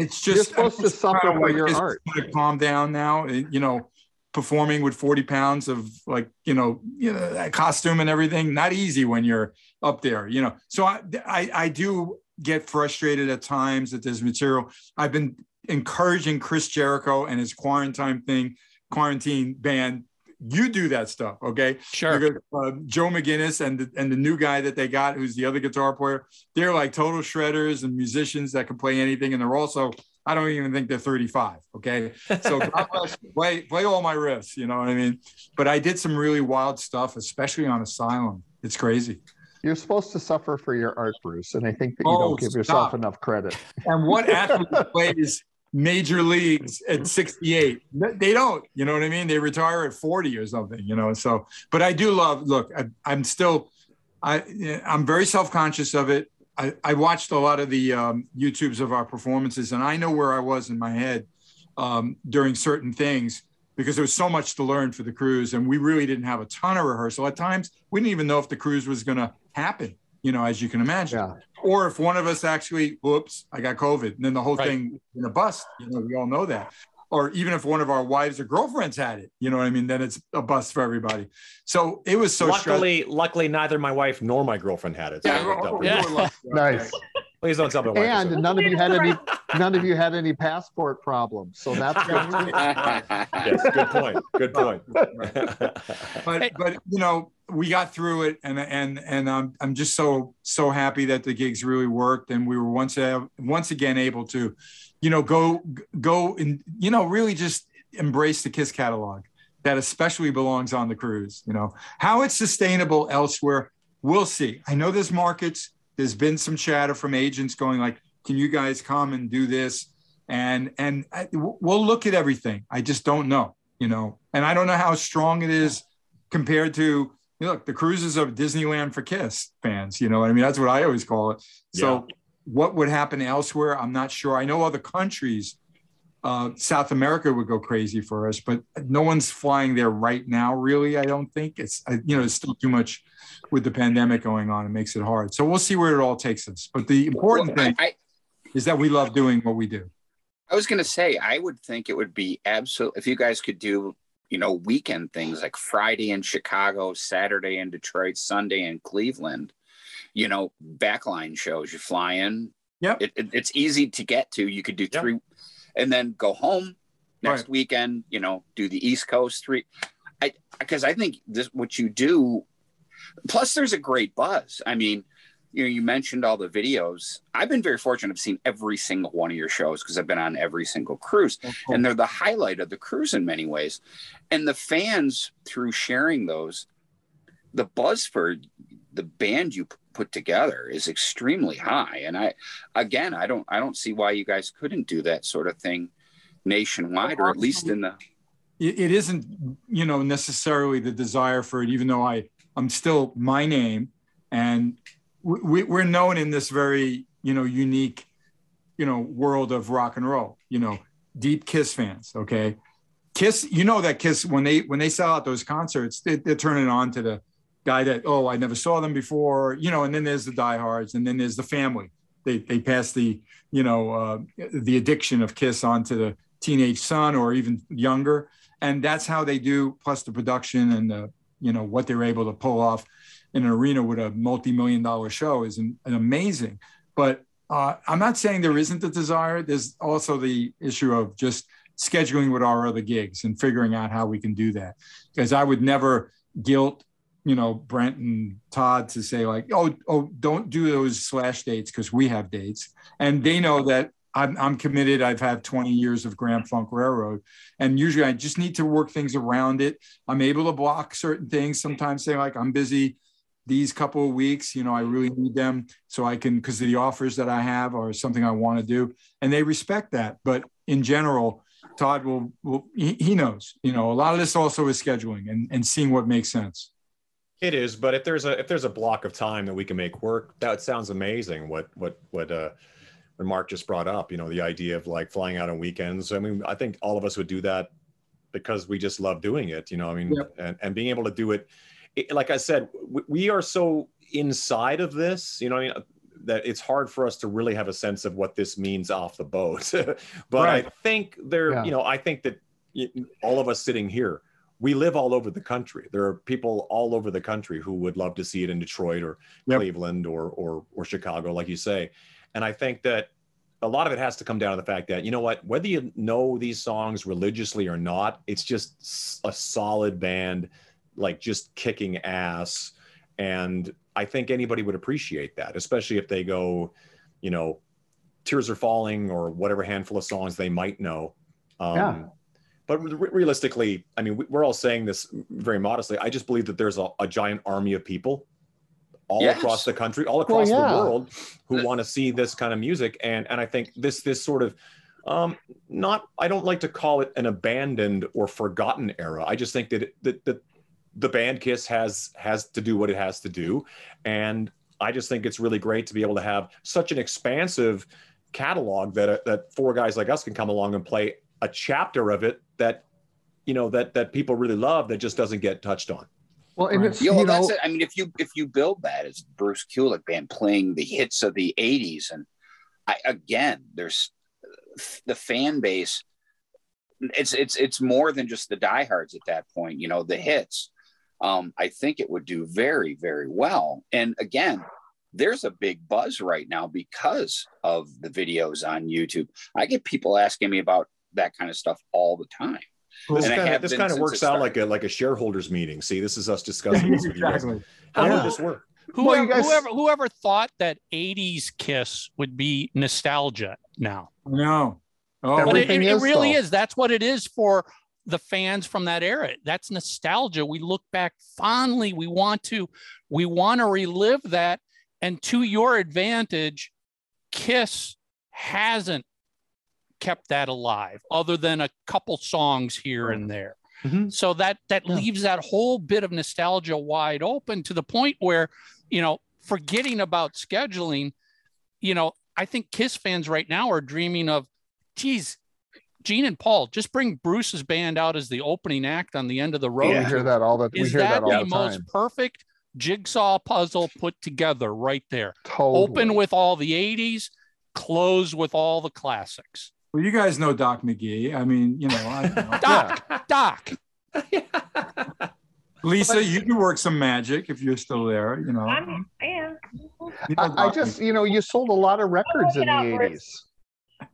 It's just You're supposed to suffer like, your art. Calm down now. You know, performing with 40 pounds of like, you know, you know, that costume and everything. Not easy when you're up there, you know. So I I, I do get frustrated at times that there's material. I've been encouraging Chris Jericho and his quarantine thing, quarantine band. You do that stuff, okay? Sure. Because, uh, Joe McGinnis and the, and the new guy that they got, who's the other guitar player, they're like total shredders and musicians that can play anything, and they're also I don't even think they're 35. Okay, so God play play all my riffs, you know what I mean? But I did some really wild stuff, especially on Asylum. It's crazy. You're supposed to suffer for your art, Bruce, and I think that you Oh, don't give yourself enough credit. And what athlete plays major leagues at 68? They don't. You know what I mean? They retire at 40 or something. You know. So, but I do love. Look, I, I'm still. I I'm very self conscious of it. I, I watched a lot of the um, YouTubes of our performances, and I know where I was in my head um, during certain things because there was so much to learn for the cruise, and we really didn't have a ton of rehearsal. At times, we didn't even know if the cruise was going to happen. You know, as you can imagine, Yeah. Or if one of us actually, whoops, I got COVID, and then the whole Right. thing in a bust. You know, we all know that. Or even if one of our wives or girlfriends had it, you know what I mean? Then it's a bust for everybody. So it was so stressful. luckily, luckily, neither my wife nor my girlfriend had it. So Yeah, it worked we're- Yeah. we're well. lucky. Nice. Please don't tell my wife. And none of you had any none of you had any passport problems. So that's good. yes, good point. Good point. but but you know we got through it and and and I'm I'm just so so happy that the gigs really worked and we were once a- once again able to you know go go and you know really just embrace the Kiss catalog that especially belongs on the cruise. You know how it's sustainable elsewhere. We'll see. I know there's markets. There's been some chatter from agents going like, "Can you guys come and do this?" And and I, we'll look at everything. I just don't know. You know, and I don't know how strong it is compared to look the cruises of Disneyland for Kiss fans. You know, I mean that's what I always call it. So Yeah. what would happen elsewhere? I'm not sure. I know other countries uh, South America would go crazy for us, but no one's flying there right now. Really, I don't think it's I- you know it's still too much with the pandemic going on. It makes it hard. So we'll see where it all takes us. But the important Well, thing I, is that we love doing what we do. I was going to say, I would think it would be absolute if you guys could do, you know, weekend things like Friday in Chicago, Saturday in Detroit, Sunday in Cleveland, you know, backline shows. You fly in. yeah, It, it- it's easy to get to. You could do three and then go home next Right. weekend, you know, do the East Coast three. I, because I think this, what you do, plus there's a great buzz. I mean, you know, you mentioned all the videos. I've been very fortunate. I've seen every single one of your shows because I've been on every single cruise, and they're the highlight of the cruise in many ways. And the fans, through sharing those, the buzz for the band you put together is extremely high. And I, again, I don't, I don't see why you guys couldn't do that sort of thing nationwide, or at least in the. it, isn't you know necessarily the desire for it even though i i'm still my name and we, we're known in this very you know unique you know world of rock and roll you know deep kiss fans okay kiss you know that kiss when they when they sell out those concerts they, they're turning on to the guy that oh i never saw them before you know and then there's the diehards and then there's the family. They they pass the you know uh, the addiction of kiss on to the teenage son or even younger. And that's how they do plus the production and the you know what they're able to pull off in an arena with a multi-million dollar show is an, an amazing. But uh, i'm not saying there isn't the desire. There's also the issue of just scheduling with our other gigs and figuring out how we can do that. Because i would never guilt you know brent and todd to say like oh oh don't do those slash dates because we have dates and they know that I'm, I'm committed. I've had 20 years of Grand Funk Railroad, and usually I just need to work things around it. I'm able to block certain things. Sometimes say like I'm busy these couple of weeks. You know, I really need them so I can because the offers that I have are something I want to do, and they respect that. But in general, Todd will will he, he knows. You know, a lot of this also is scheduling and and seeing what makes sense. It is, but if there's a if there's a block of time that we can make work, that sounds amazing. What what what uh what Mark just brought up, you know, the idea of like flying out on weekends. I mean, I think all of us would do that because we just love doing it, you know. I mean, Yep. and, and being able to do it, it like I said, we, we are so inside of this, you know, I mean, that it's hard for us to really have a sense of what this means off the boat. but I think there, Yeah. you know, I think that all of us sitting here, we live all over the country. There are people all over the country who would love to see it in Detroit or Yep. Cleveland or or or Chicago, like you say. And I think that a lot of it has to come down to the fact that you know what, whether you know these songs religiously or not, it's just a solid band, like just kicking ass. And I think anybody would appreciate that, especially if they go, you know, Tears Are Falling or whatever handful of songs they might know. Um, Yeah. But re- realistically, I mean, we- we're all saying this very modestly. I just believe that there's a, a giant army of people all Yes. across the country, all Well, across yeah. the world, who want to see this kind of music. And and I think this this sort of um, not I don't like to call it an abandoned or forgotten era. I just think that it, that that the band Kiss has has to do what it has to do, and I just think it's really great to be able to have such an expansive catalog that that four guys like us can come along and play a chapter of it that you know that that people really love that just doesn't get touched on. Well, and Right. it's Yeah, you well, know, that's it. I mean, if you if you build that as Bruce Kulick band playing the hits of the '80s, and I, again, there's the fan base. It's it's it's more than just the diehards at that point. You know, the hits. Um, I think it would do very very well. And again, there's a big buzz right now because of the videos on YouTube. I get people asking me about that kind of stuff all the time. This And kind of this kind of works out like a like a shareholders meeting. See, this is us discussing this with you guys. exactly. How Yeah. would this work? Well, Whoever, you guys- whoever, whoever thought that 80s Kiss would be nostalgia now. No. Oh, But it, Everything it, it is, really though. is. That's what it is for the fans from that era. That's nostalgia. We look back fondly. We want to, we want to relive that. And to your advantage, Kiss hasn't kept that alive, other than a couple songs here and there. Mhm. So that that Yeah. leaves that whole bit of nostalgia wide open to the point where, you know, forgetting about scheduling, you know, I think Kiss fans right now are dreaming of, geez, Gene and Paul, just bring Bruce's band out as the opening act on the end of the road. We hear that all the we Is hear that that the the most perfect jigsaw puzzle put together right there? Totally. Open with all the 80s, close with all the classics. Well, you guys know Doc McGhee. I mean, you know, I, know. Doc, Doc. Lisa, you can work some magic if you're still there. You know, I'm, I am. You know I, I Doc just, you know, you sold a lot of records in the Look it up, 80s.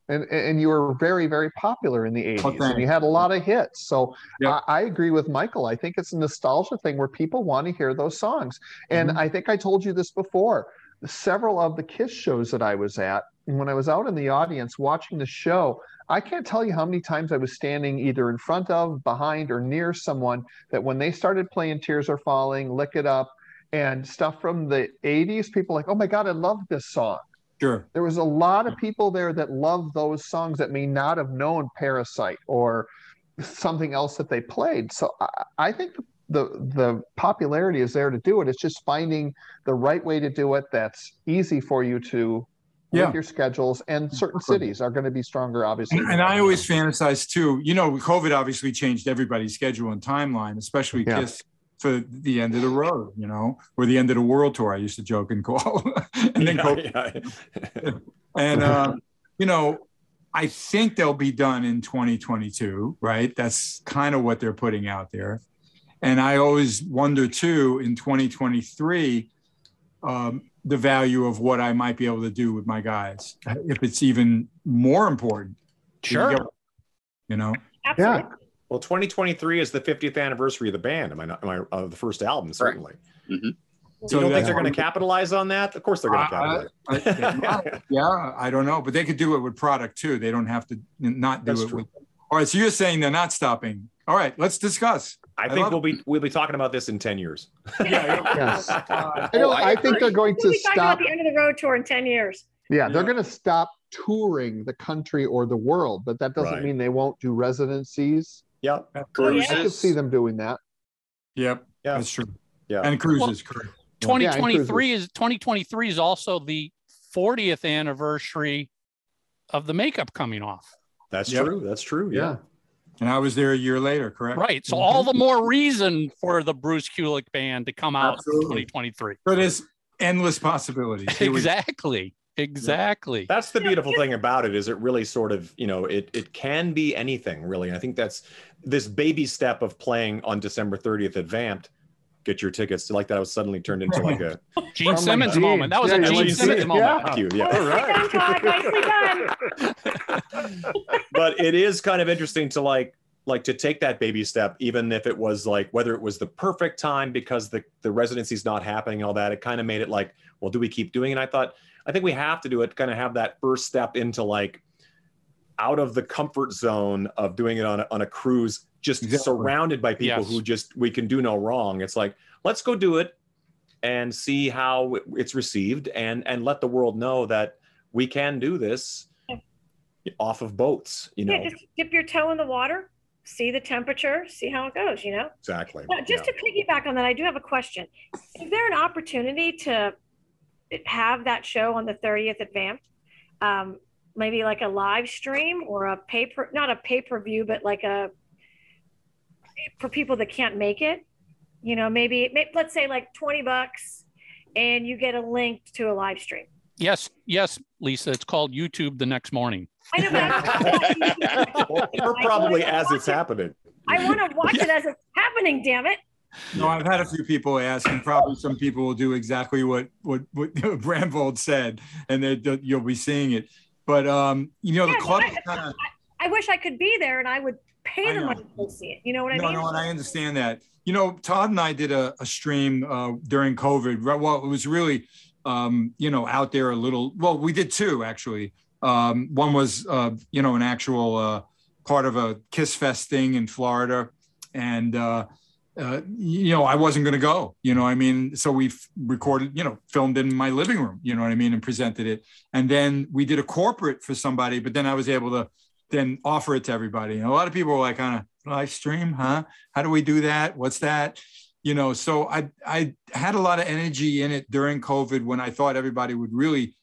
And, and you were very, very popular in the 80s. and you had a lot of hits. So Yep. I, I agree with Michael. I think it's a nostalgia thing where people want to hear those songs. And Mhm. I think I told you this before. Several of the Kiss shows that I was at, when I was out in the audience watching the show, I can't tell you how many times I was standing either in front of, behind, or near someone that when they started playing Tears Are Falling, Lick It Up, and stuff from the 80s, people like, oh my God, I love this song. Sure. There was a lot of people there that loved those songs that may not have known Parasite or something else that they played. So I, I think the the popularity is there to do it. It's just finding the right way to do it that's easy for you to Yeah. with your schedules. And certain cities are going to be stronger, obviously. And, and I always fantasize too. You know, COVID obviously changed everybody's schedule and timeline, especially Yeah. Kiss for the end of the road, you know, or the end of the world tour. I used to joke and call, and then Yeah, COVID. yeah. And um, you know, I think they'll be done in 2022, right? That's kind of what they're putting out there. And I always wonder too in 2023 um, the value of what I might be able to do with my guys, if it's even more important. Sure. You know, Absolutely. Well, 2023 is the 50th anniversary of the band. Am I not? Am I of the first album? Certainly. Mm-hmm. So you don't think they're going to capitalize on that? Of course, they're going to I- capitalize. I- yeah, I don't know, but they could do it with product too. They don't have to not do That's it true. with. All right, so you're saying they're not stopping. All right, let's discuss. I I think love we'll be we'll be talking about this in 10 years. Yes. Uh, I, don't, Oh, I I, think they're going We'll to be talking about stop. the end of the road tour in 10 years. Yeah, they're going to stop touring the country or the world, but that doesn't Right. mean they won't do residencies. Yep. I could see them doing that. Yep, Yeah. that's true. Yeah. And cruises, correct. 2023 is 2023 is also the 40th anniversary of the makeup coming off. That's Yep. true. That's true. Yeah. Yeah. And I was there a year later, correct? Right. So mm-hmm. all the more reason for the Bruce Kulick band to come out Absolutely. in 2023. So there's endless possibilities. Here we- Exactly. Exactly. That's the beautiful thing about it is it really sort of, you know, it it can be anything really. And I think that's this baby step of playing on December 30th at Vamp'd. Get your tickets. To like that I was suddenly turned into like a Gene From Simmons Gene. moment. That was Yeah, a yeah, Gene Gene Simmons Simmons. moment. Yeah. thank you. Yeah. Nicely done, Todd. Nicely done. but it is kind of interesting to like like to take that baby step even if it was like whether it was the perfect time because the the residency's not happening and all that it kind of made it like well do we keep doing it and i thought i think we have to do it kind of have that first step into like out of the comfort zone of doing it on a, on a cruise just Exactly. surrounded by people Yes. who just we can do no wrong it's like let's go do it and see how it's received and and let the world know that we can do this off of boats you know Yeah, just dip your toe in the water, see the temperature, see how it goes, you know? exactly Now, just Yeah. to piggyback on that, I do have a question. Is there an opportunity to have that show on the 30th at Vamp'd? Um, maybe like a live stream or a paper, not a pay per view, but like a for people that can't make it. You know, maybe, may let's say like 20 bucks and you get a link to a live stream. Yes, yes, Lisa. It's called YouTube the next morning. I know, but or, or probably as it's happening. I want to watch it as it's happening, damn it. No, I've had a few people ask, and probably some people will do exactly what what what Bramvold said, and they you'll be seeing it. But um, you know, the club no, is kind of I wish I could be there and I would pay the money to see it. You know what I no, mean? no, and I understand that. You know, Todd and I did a, a stream uh, during COVID. Well, it was really, um, you know, out there a little. Well, we did two actually. Um, one was, uh, you know, an actual uh, part of a Kiss Fest thing in Florida, and uh, uh, you know I wasn't going to go. You know, I mean, so we recorded, you know, filmed in my living room. You know what I mean, and presented it, and then we did a corporate for somebody. But then I was able to then offer it to everybody. And a lot of people were like, on a live stream, huh? How do we do that? What's that? You know, so I I had a lot of energy in it during COVID when I thought everybody would really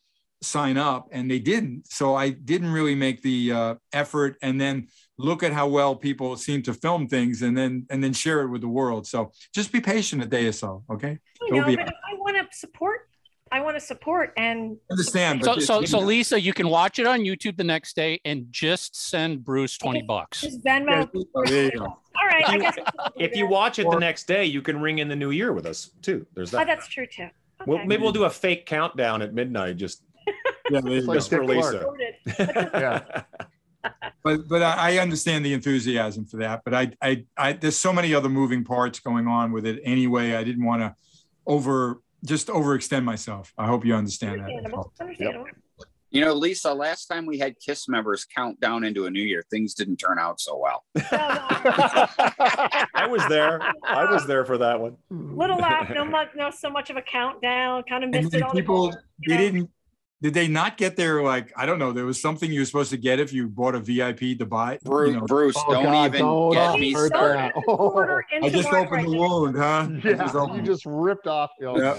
sign up and they didn't so i didn't really make the uh, effort and then look at how well people seem to film things and then and then share it with the world so just be patient a day or so okay I know, but if I want to support, I want to support and understand So, so, so Lisa, you can watch it on YouTube the next day and just send Bruce 20 bucks. just Venmo. there you go All right, I guess. If you watch it the next day, you can ring in the new year with us too. There's Oh, that. that's true too. Well, maybe we'll do a fake countdown at midnight just, yeah, there you go. just for Lisa. Yeah. but but I, I understand the enthusiasm for that. But I, I I there's so many other moving parts going on with it anyway. I didn't want to over just overextend myself. I hope you understand that. Understandable. Understandable. You know, Lisa, last time we had KISS members count down into a new year, things didn't turn out so well. Oh, I was there. I was there for that one. Little laugh, no much, no so much of a countdown. Kind of And missed it then all. people you they know. didn't did they not get there? like I don't know there was something you were supposed to get if you bought a VIP to buy Bruce, you know, Bruce Oh, don't God, even don't get me started. that. Order I just Mark opened the right wound huh Yeah, just you just ripped off. Oh, Yeah.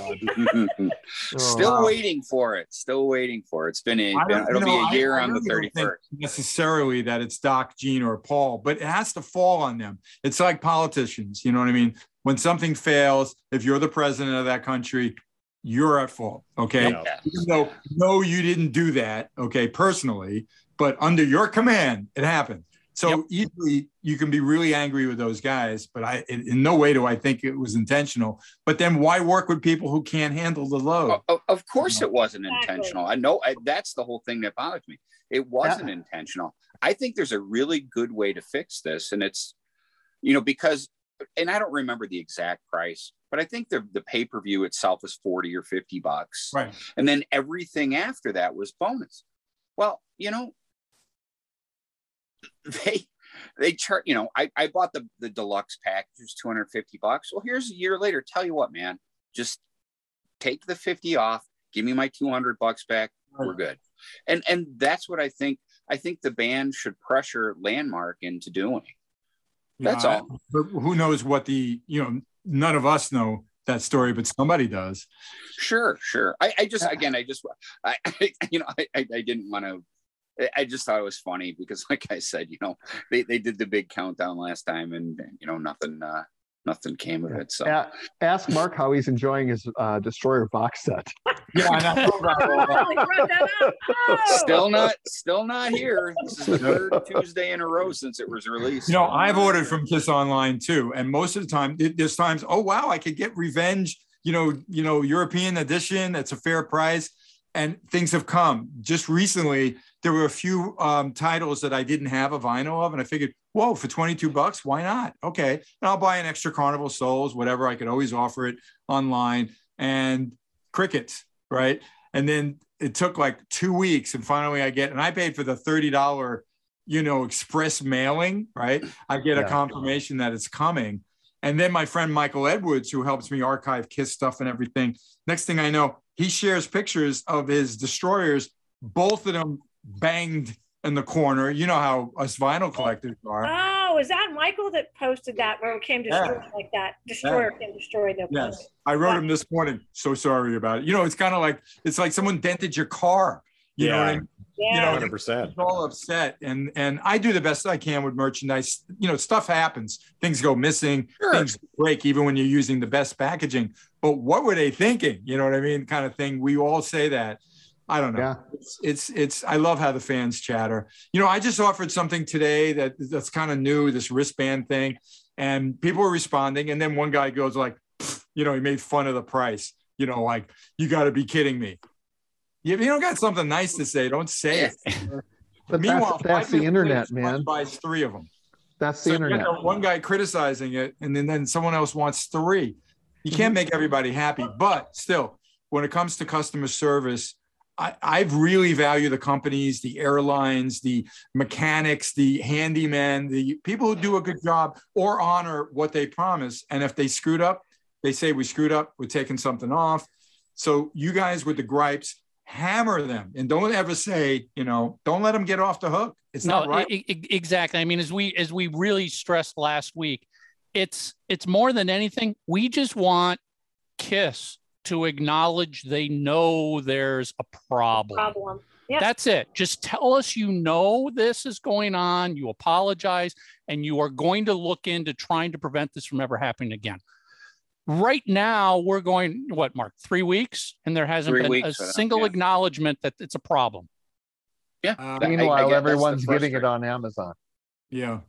Still Oh. waiting for it. Still waiting for it. It's been a, I don't- it'll you be know, year I on the really don't think 31st. necessarily that it's Doc, Gene, or Paul, but it has to fall on them. It's like politicians, you know what I mean? When something fails, if you're the president of that country, you're at fault. Okay. Yeah. Yeah. Even though, no, you didn't do that, okay, personally, but under your command, it happened. So easily you can be really angry with those guys, but I in, in no way do I think it was intentional. But then why work with people who can't handle the load? O- o- Of course, it wasn't intentional. I know I, that's the whole thing that bothers me. It wasn't intentional. I think there's a really good way to fix this, and it's, you know, because, and I don't remember the exact price, but I think the the pay per view itself was forty or fifty bucks, Right. and then everything after that was bonus. Well, you know, they they chart. You know, I I bought the the deluxe package, it was two hundred fifty bucks. Well, here's a year later. Tell you what, man, just take the 50 off give me my 200 bucks back we're good and and that's what i think i think the band should pressure landmark into doing That's I- all. But who knows what the, you know, none of us know that story, but somebody does. sure sure i, I just again i just I, I you know i, I I didn't want to I just thought it was funny because, like I said, you know, they, they did the big countdown last time, and you know, nothing uh, nothing came of it. So A- ask Mark how he's enjoying his uh, Destroyer box set. Yeah, I know. Really brought that up. Oh. still not still not here. This is the third Tuesday in a row since it was released. You know, I've ordered from Kiss Online too, and most of the time, it- there's times, oh wow, I could get Revenge, you know, you know, European edition. That's a fair price, and things have come. Just recently, there were a few um, titles that I didn't have a vinyl of, and I figured, whoa, for 22 bucks, why not? Okay, and I'll buy an extra Carnival Souls, whatever. I could always offer it online, and Crickets, right? And then it took like two weeks, and finally I get, and I paid for the thirty dollar, you know, express mailing, right? I get a confirmation that it's coming, and then my friend Michael Edwards, who helps me archive Kiss stuff and everything. Next thing I know, he shares pictures of his destroyers, both of them banged in the corner. You know how us vinyl oh. collectors are. Oh, is that Michael that posted that where it came destroyed like that? Destroyer came destroyed their Yes, I wrote him this morning. So sorry about it. You know, it's kind of like it's like someone dented your car. You know what I mean? Yeah. You know, Hundred percent. it's all upset, and and I do the best I can with merchandise. You know, stuff happens. Things go missing. Sure. Things break, even when you're using the best packaging. But what were they thinking? You know what I mean? Kind of thing. We all say that. I don't know. Yeah. It's, it's it's I love how the fans chatter. You know, I just offered something today that that's kind of new, this wristband thing, and people are responding. And then one guy goes like, you know, he made fun of the price. You know, like you got to be kidding me. If you don't got something nice to say, don't say it. But Meanwhile, that's, that's the internet, man. Buys three of them. That's the So you internet. one guy criticizing it, and then, then someone else wants three. You Mm-hmm. can't make everybody happy, but still, when it comes to customer service, I, I really value the companies, the airlines, the mechanics, the handymen, the people who do a good job or honor what they promise. And if they screwed up, they say we screwed up, we're taking something off. So you guys with the gripes, hammer them and don't ever say, you know, don't let them get off the hook. It's no, not right. exactly. I mean, as we as we really stressed last week, it's it's more than anything. We just want Kiss to acknowledge they know there's a problem. Problem. Yeah. That's it. Just tell us you know this is going on, you apologize, and you are going to look into trying to prevent this from ever happening again. Right now, we're going, what, Mark, three weeks? And there hasn't Three been a single yeah. acknowledge that it's a problem. Yeah. Uh, I- I Meanwhile, get that's the everyone's getting it on Amazon. yeah.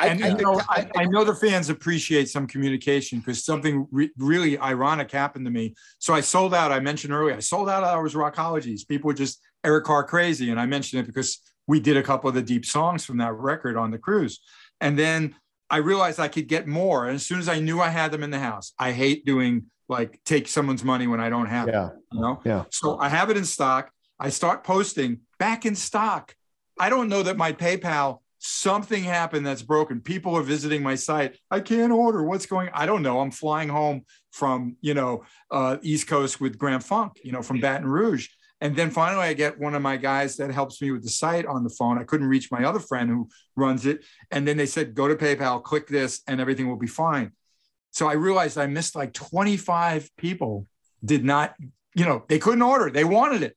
I, and I you know, I- I, know the fans appreciate some communication because something re- really ironic happened to me. So I sold out. I mentioned earlier, I sold out hours rockologies. People were just Eric Carr crazy, and I mentioned it because we did a couple of the deep songs from that record on the cruise, and then I realized I could get more. And as soon as I knew I had them in the house, I hate doing like take someone's money when I don't have it. Yeah. You know. Yeah. So I have it in stock. I start posting back in stock. I don't know that my PayPal something happened that's broken. People are visiting my site. I can't order. What's going? I don't know. I'm flying home from you know uh, East Coast with Grand Funk, you know, from Baton Rouge. And then finally, I get one of my guys that helps me with the site on the phone. I couldn't reach my other friend who runs it. And then they said, go to PayPal, click this, and everything will be fine. So I realized I missed like 25 people did not, you know, they couldn't order. They wanted it.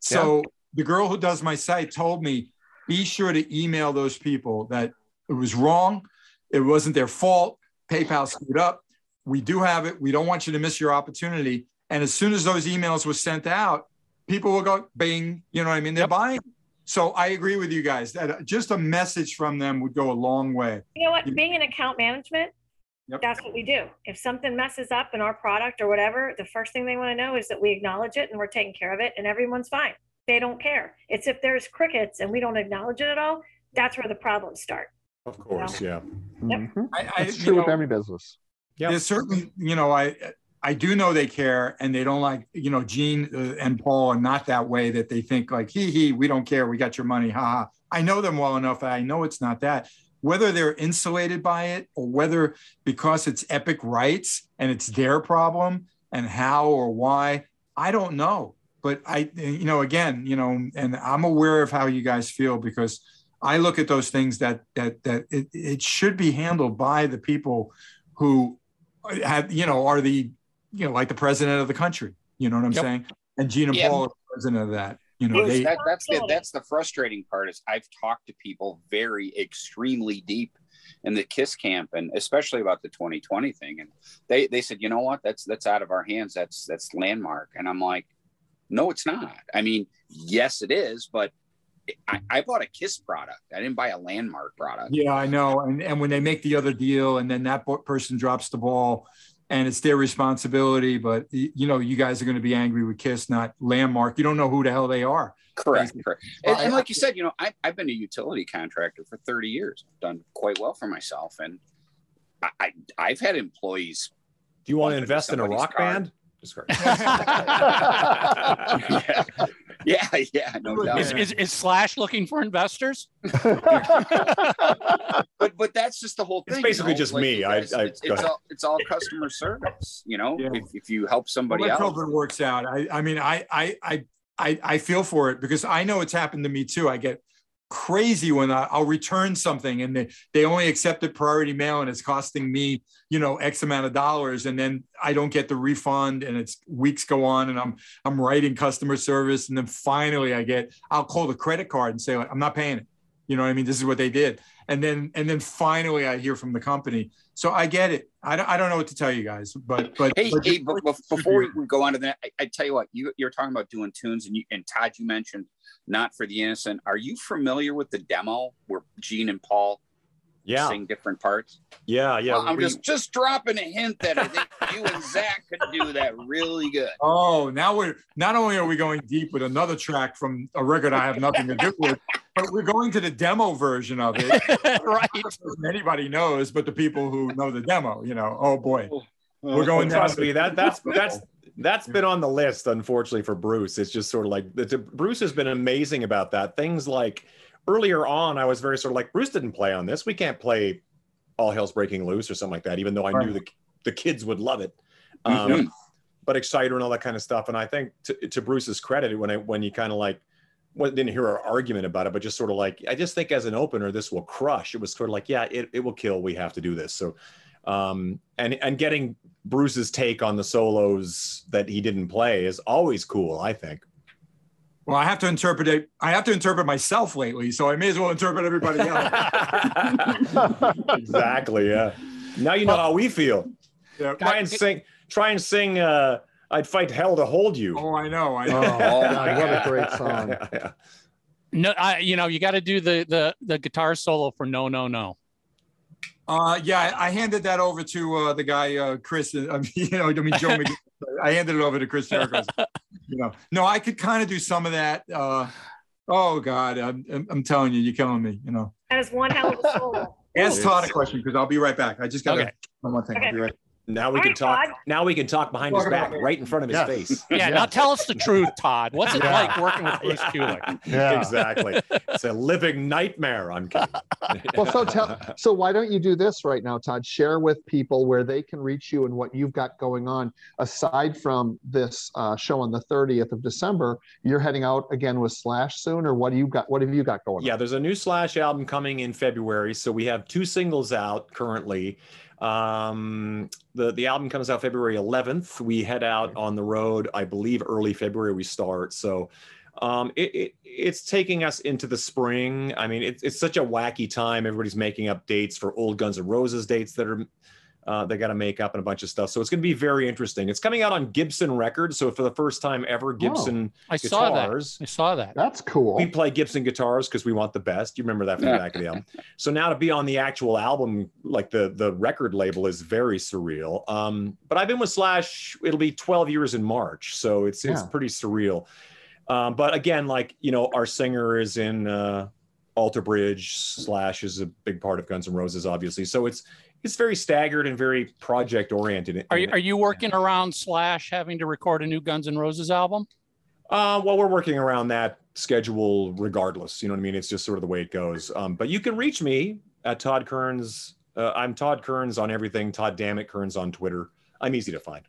So the girl who does my site told me, be sure to email those people that it was wrong. It wasn't their fault. PayPal screwed up. We do have it. We don't want you to miss your opportunity. And as soon as those emails were sent out, people will go bing, you know what I mean? They're buying. So I agree with you guys that uh, just a message from them would go a long way. You know what? Being in account management, Yep. that's what we do. If something messes up in our product or whatever, the first thing they want to know is that we acknowledge it and we're taking care of it and everyone's fine. They don't care. It's if there's crickets and we don't acknowledge it at all, that's where the problems start. Of course, yeah. Mhm. I, I, It's you true with know, every business. Yeah, There's certainly, you know, I I do know they care and they don't like, you know, Gene uh, and Paul are not that way that they think like, hee hee, we don't care, we got your money, ha ha. I know them well enough. I know it's not that. Whether they're insulated by it or whether because it's Epic Rights and it's their problem and how or why, I don't know. But I, you know, again, you know, and I'm aware of how you guys feel because I look at those things that that that it, it should be handled by the people who have, you know, are the, you know, like the president of the country. You know what I'm Yep. saying? And and Yeah. Paul are president of that. You know, they, that, that's the that's the frustrating part is I've talked to people very extremely deep in the Kiss camp and especially about the 2020 thing. And they they said, you know what, that's that's out of our hands. That's that's landmark. And I'm like, no, it's not. I mean, yes, it is, but I, I bought a Kiss product. I didn't buy a landmark product. yeah, I know. And and when they make the other deal, and then that person drops the ball, and it's their responsibility. But you know, you guys are going to be angry with Kiss, not Landmark. You don't know who the hell they are. Correct. Correct. And, and like you said, you know, I, I've been a utility contractor for 30 years. I've done quite well for myself. And I, I, I've had employees. Do you want to invest in a rock car. band? Just yeah, yeah, yeah, no doubt. Is, is, is Slash looking for investors? but but that's just the whole thing. It's basically you know? just Like, me. I- it's, I- it's, it's all it's all customer service. You know, Yeah. if, if you help somebody well, out, it works out. I, I mean, I, I, I, I, I feel for it because I know it's happened to me too. I get crazy when I, I'll return something and they, they only accepted priority mail and it's costing me, you know, X amount of dollars. And then I don't get the refund and it's weeks go on and I'm, I'm writing customer service. And then finally I get, I'll call the credit card and say, like, I'm not paying it. You know what I mean? This is what they did. And then, and then finally I hear from the company. So I get it. I don't, I don't know what to tell you guys, but, but, Hey, but hey, before we we go on to that, I, I tell you what, you, you're talking about doing tunes, and you and Todd, you mentioned "Not for the Innocent." Are you familiar with the demo where Gene and Paul Yeah, sing different parts? yeah, yeah. Well, I'm we- just just dropping a hint that I think you and Zach could do that really good. Oh, now we're not only are we going deep with another track from a record I have nothing to do with, but we're going to the demo version of it. right. Anybody knows, but the people who know the demo, you know, oh boy, we're going down. trust me, that that's that's That's been on the list, unfortunately, for Bruce. It's just sort of like the, Bruce has been amazing about that. Things like earlier on, I was very sort of like, Bruce didn't play on this. We can't play All Hell's Breaking Loose or something like that, even though I knew the, the kids would love it. Um, Mhm. But Exciter and all that kind of stuff. And I think to, to Bruce's credit, when I when you kind of like, well, didn't hear our argument about it, but just sort of like, I just think as an opener, this will crush. It was sort of like, yeah, it, it will kill. We have to do this. So, um, and and getting Bruce's take on the solos that he didn't play is always cool. I think. Well, I have to interpret it. I have to interpret myself lately, so I may as well interpret everybody else. exactly. Yeah. Now you know how we feel. Yeah. Try and sing. Try and sing. Uh, I'd fight hell to hold you. Oh, I know. I Oh, know. God, what a great song. Yeah, yeah. No, I, you know, you got to do the the the guitar solo for no, no, no. Uh, yeah, I I handed that over to uh, the guy, uh, Chris. uh, I mean, you know, I mean, Joe. McGee. I handed it over to Chris Jericho. You know, no, I could kind of do some of that. Uh, oh God, I'm, I'm- I'm telling you, you're killing me. You know, That is one hell of a solo. ask Todd a question because I'll be right back. I just got to Okay. one more thing. I'll be right. Now we All can talk. Todd. Now we can talk behind his back, right in front of his Yes. face. Yeah, now tell us the truth, Todd. What's it Yeah. like working with Bruce Kulick? Yeah. Exactly. It's a living nightmare. I'm kidding. Well, so tell, so why don't you do this right now, Todd? Share with people where they can reach you and what you've got going on. Aside from this uh, show on the 30th of December, you're heading out again with Slash soon, or what do you got? What have you got going? Yeah, on? there's a new Slash album coming in February. So we have two singles out currently. Um, the the album comes out February 11th. We head out on the road, I believe, early February. We start. So um, it, it it's taking us into the spring. I mean, it's it's such a wacky time. Everybody's making up dates for old Guns N' Roses dates that are. Uh, they got to make up and a bunch of stuff. So it's going to be very interesting. It's coming out on Gibson Records. So for the first time ever, Gibson I saw that. I saw that. That's cool. We play Gibson guitars because we want the best. You remember that from the back of the album. So now to be on the actual album, like the the record label, is very surreal. Um, but I've been with Slash. It'll be 12 years in March, so it's it's pretty surreal. Um, but again, like you know, our singer is in uh, Alter Bridge. Slash is a big part of Guns N' Roses, obviously. So it's it's very staggered and very project oriented. Are you, are you working around Slash having to record a new Guns N' Roses album? Uh, well, we're working around that schedule regardless. You know what I mean? It's just sort of the way it goes. Um, but you can reach me at Todd Kerns. Uh, I'm Todd Kerns on everything. Todd Dammit Kerns on Twitter. I'm easy to find.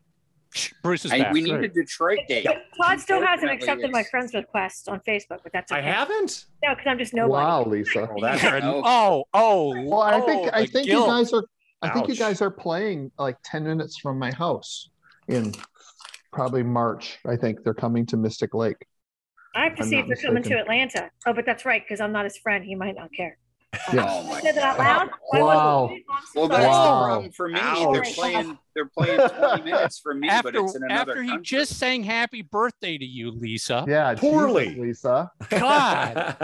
Bruce is I, back. we need a Detroit date. Todd still hasn't Unfortunately, accepted my friends request on Facebook, but that's okay. I haven't. No, because I'm just nobody. wow, Lisa. Well, that's You're an- no. oh, oh. Well, I think oh, I think guilt. you guys are. I think you guys are playing like 10 minutes from my house in probably March. I think they're coming to Mystic Lake. I have to I'm see if they're coming to. Atlanta. Oh, but that's right, because I'm not his friend. He might not care. Yeah. Oh my said that out loud? Wow. wasn't it? I'm so Well, that's Wow. the problem for me. Ouch. They're playing. They're playing 20 minutes for me, but it's in another after he country. just sang happy birthday to you, Lisa. Yeah, Poorly. Jesus, Lisa. God.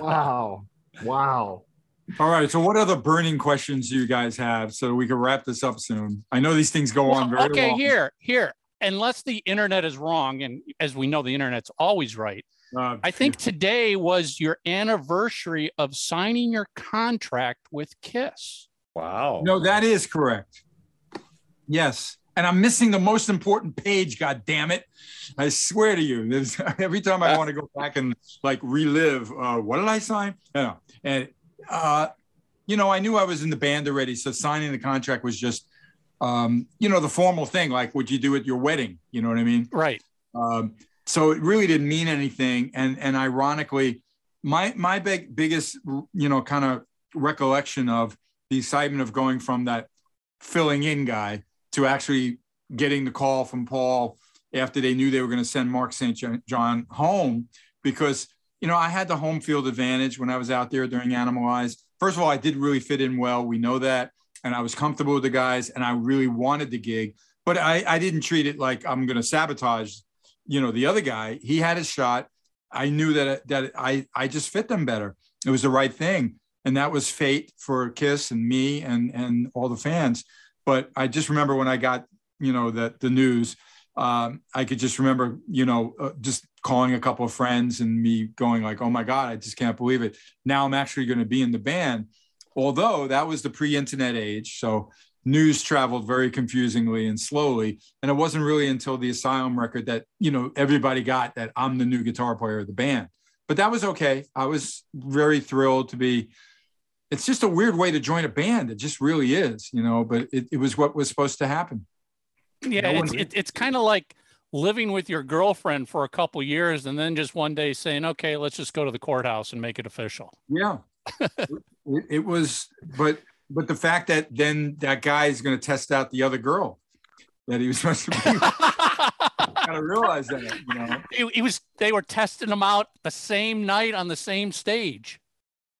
Wow. Wow. All right. So, what other burning questions do you guys have so we can wrap this up soon? I know these things go on Well, very okay, long. here, here. Unless the internet is wrong, and as we know, the internet's always right. Uh, I think today was your anniversary of signing your contract with Kiss. wow. No, that is correct. Yes. And I'm missing the most important page, god damn it. I swear to you. There's every time I want to go back and like relive uh what did I sign? Yeah. And uh you know, I knew I was in the band already, so signing the contract was just um, you know, the formal thing, like what you do at your wedding. You know what I mean? Right. Um, so it really didn't mean anything. And and ironically, my my big biggest you know kind of recollection of the excitement of going from that filling in guy to actually getting the call from Paul after they knew they were going to send Mark St. John home because you know I had the home field advantage when I was out there during Animalize. First of all, I did really fit in well. We know that, and I was comfortable with the guys, and I really wanted the gig. But I, I didn't treat it like I'm going to sabotage you know the other guy he had his shot i knew that that i i just fit them better it was the right thing and that was fate for kiss and me and and all the fans but i just remember when i got you know the the news um, i could just remember you know uh, just calling a couple of friends and me going like oh my god i just can't believe it now i'm actually going to be in the band although that was the pre-internet age so news traveled very confusingly and slowly. And it wasn't really until the Asylum record that, you know, everybody got that I'm the new guitar player of the band. But that was okay. I was very thrilled to be. It's just a weird way to join a band. It just really is, you know, but it, it was what was supposed to happen. Yeah, No it's it, it's kind of like living with your girlfriend for a couple years and then just one day saying, "Okay, let's just go to the courthouse and make it official." Yeah. it, it was, but but the fact that then that guy is going to test out the other girl that he was supposed to be. gotta realize that, you know. He, he was. They were testing him out the same night on the same stage.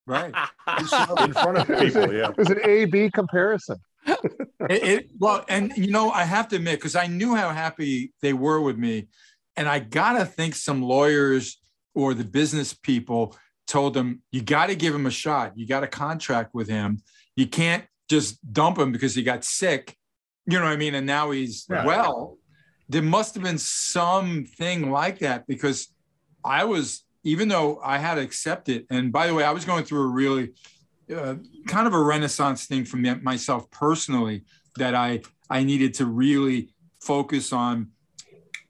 Right. in front of people. Yeah. It was an A B comparison. It, it- well, and you know, I have to admit, because I knew how happy they were with me, and I gotta think some lawyers or the business people told them, you got to give him a shot. You got to contract with him. You can't just dump him because he got sick. You know what I mean? And now he's Right. well. There must have been something like that because I was, even though I had to accept it. And by the way, I was going through a really uh, kind of a renaissance thing for me, myself personally that I I needed to really focus on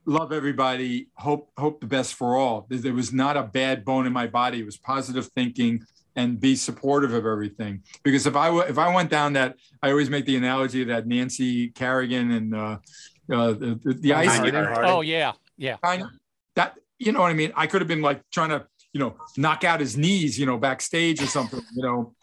love everybody hope hope the best for all. There there was not a bad bone in my body. It was positive thinking and be supportive of everything. Because if I w- if I went down that I always make the analogy of that Nancy Kerrigan and uh, uh, the, the, the ice Oh yeah, yeah. kind of that you know what I mean. I could have been like trying to you know knock out his knees, you know, backstage or something, you know,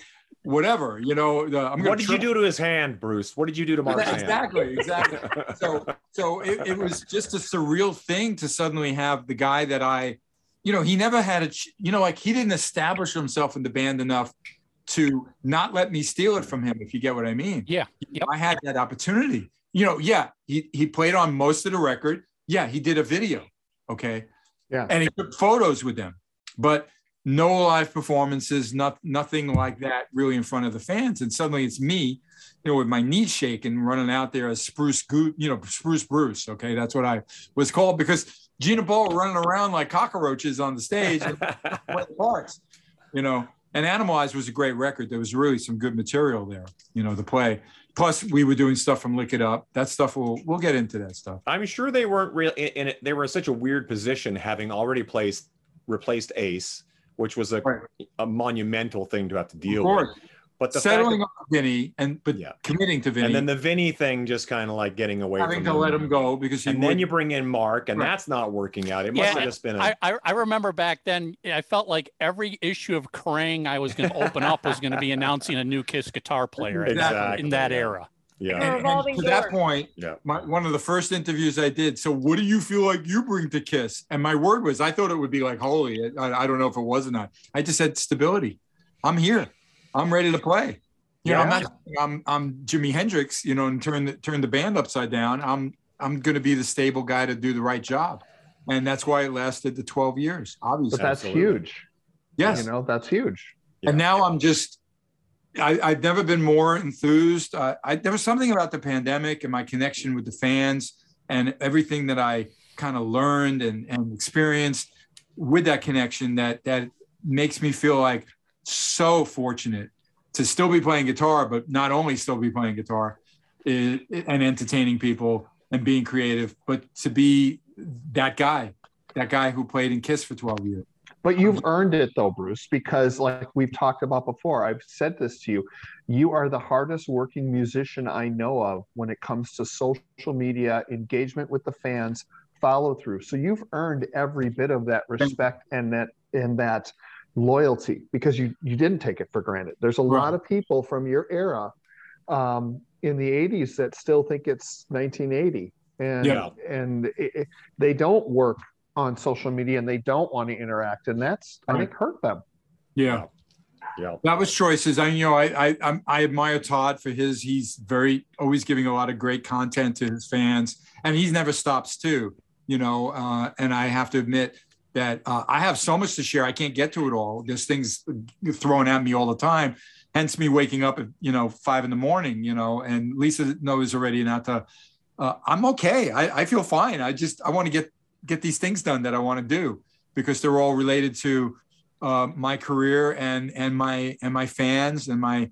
whatever. You know, the, I'm gonna What did you do to his hand, Bruce? What did you do to Mark's hand? exactly, exactly. So so it, it was just a surreal thing to suddenly have the guy that I, you know, he never had a, you know, like he didn't establish himself in the band enough to not let me steal it from him, if you get what I mean. Yeah. I had that opportunity. You know, yeah, he he played on most of the record. Yeah, he did a video. Okay. Yeah. And he took photos with them, but no live performances, not, nothing like that really in front of the fans. And suddenly it's me, you know, with my knees shaking, running out there as Spruce Goo, you know, Spruce Bruce. Okay. That's what I was called because Gina Ball running around like cockroaches on the stage parts, you know. And Animalize was a great record. There was really some good material there, you know, the play. Plus, we were doing stuff from Lick It Up. That stuff we'll we'll get into that stuff. I'm sure they weren't real in in it. They were in such a weird position, having already placed replaced Ace, which was a, a monumental thing to have to deal Of with. But the settling fact on Vinnie and but yeah. committing to that, Vinnie, and then the Vinnie thing, just kind of like getting away having from to him. let him go because he and then you bring in Mark, and Right. that's not working out. It must have just been. a I, I I remember back then. I felt like every issue of Kerrang I was going to open up was going to be announcing a new Kiss guitar player in that- Exactly, in that yeah. era. Yeah. And- and revolving to that point, Yeah. my, one of the first interviews I did. So, what do you feel like you bring to Kiss? And my word was, I thought it would be like holy. I, I don't know if it was or not. I just said stability. I'm here. I'm ready to play. You know, I'm not. I'm I'm Jimi Hendrix. You know, and turn the turn the band upside down. I'm I'm going to be the stable guy to do the right job, and that's why it lasted the 12 years. Obviously, But that's huge. Yes. You know, that's huge. And now I'm just, I, I've never been more enthused. Uh, I, there was something about the pandemic and my connection with the fans and everything that I kind of learned and, and experienced with that connection that that makes me feel like so fortunate to still be playing guitar, but not only still be playing guitar and entertaining people and being creative, but to be that guy, that guy who played in Kiss for 12 years. But you've earned it though, Bruce, because like we've talked about before, I've said this to you. You are the hardest working musician I know of when it comes to social media, engagement with the fans, follow through. So you've earned every bit of that respect and that and that loyalty because you you didn't take it for granted. There's a lot of people from your era um, in the 80s that still think it's 1980 and Yeah. and it, it- they don't work on social media and they don't want to interact and that's i think hurt them Yeah. Yeah. That was choices. I you know I I I'm, admire Todd for his. He's very always giving a lot of great content to his fans, and he's never stops too. You know, uh, and I have to admit that uh, I have so much to share. I can't get to it all. There's things thrown at me all the time. Hence me waking up at you know five in the morning. You know, and Lisa knows already not to. Uh, I'm okay. I, I feel fine. I just I want to get get these things done that I want to do because they're all related to uh, my career and and my and my fans and my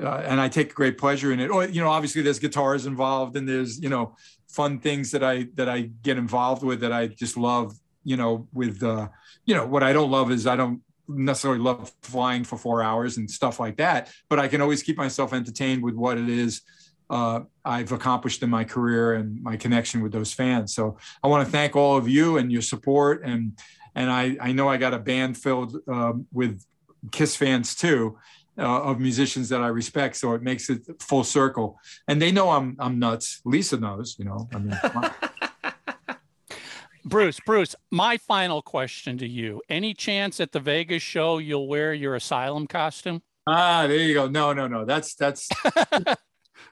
uh, and I take great pleasure in it. Or you know, obviously there's guitars involved, and there's you know fun things that I that I get involved with that I just love. You know, with uh, you know what I don't love is I don't necessarily love flying for four hours and stuff like that, but I can always keep myself entertained with what it is uh, I've accomplished in my career and my connection with those fans. So I want to thank all of you and your support. And and I, I know I got a band filled um, with Kiss fans too, uh, of musicians that I respect. So it makes it full circle. And they know I'm I'm nuts. Lisa knows, you know. I mean, Bruce, Bruce, my final question to you. Any chance at the Vegas show you'll wear your asylum costume? ah, there you go. No, no, no. That's that's.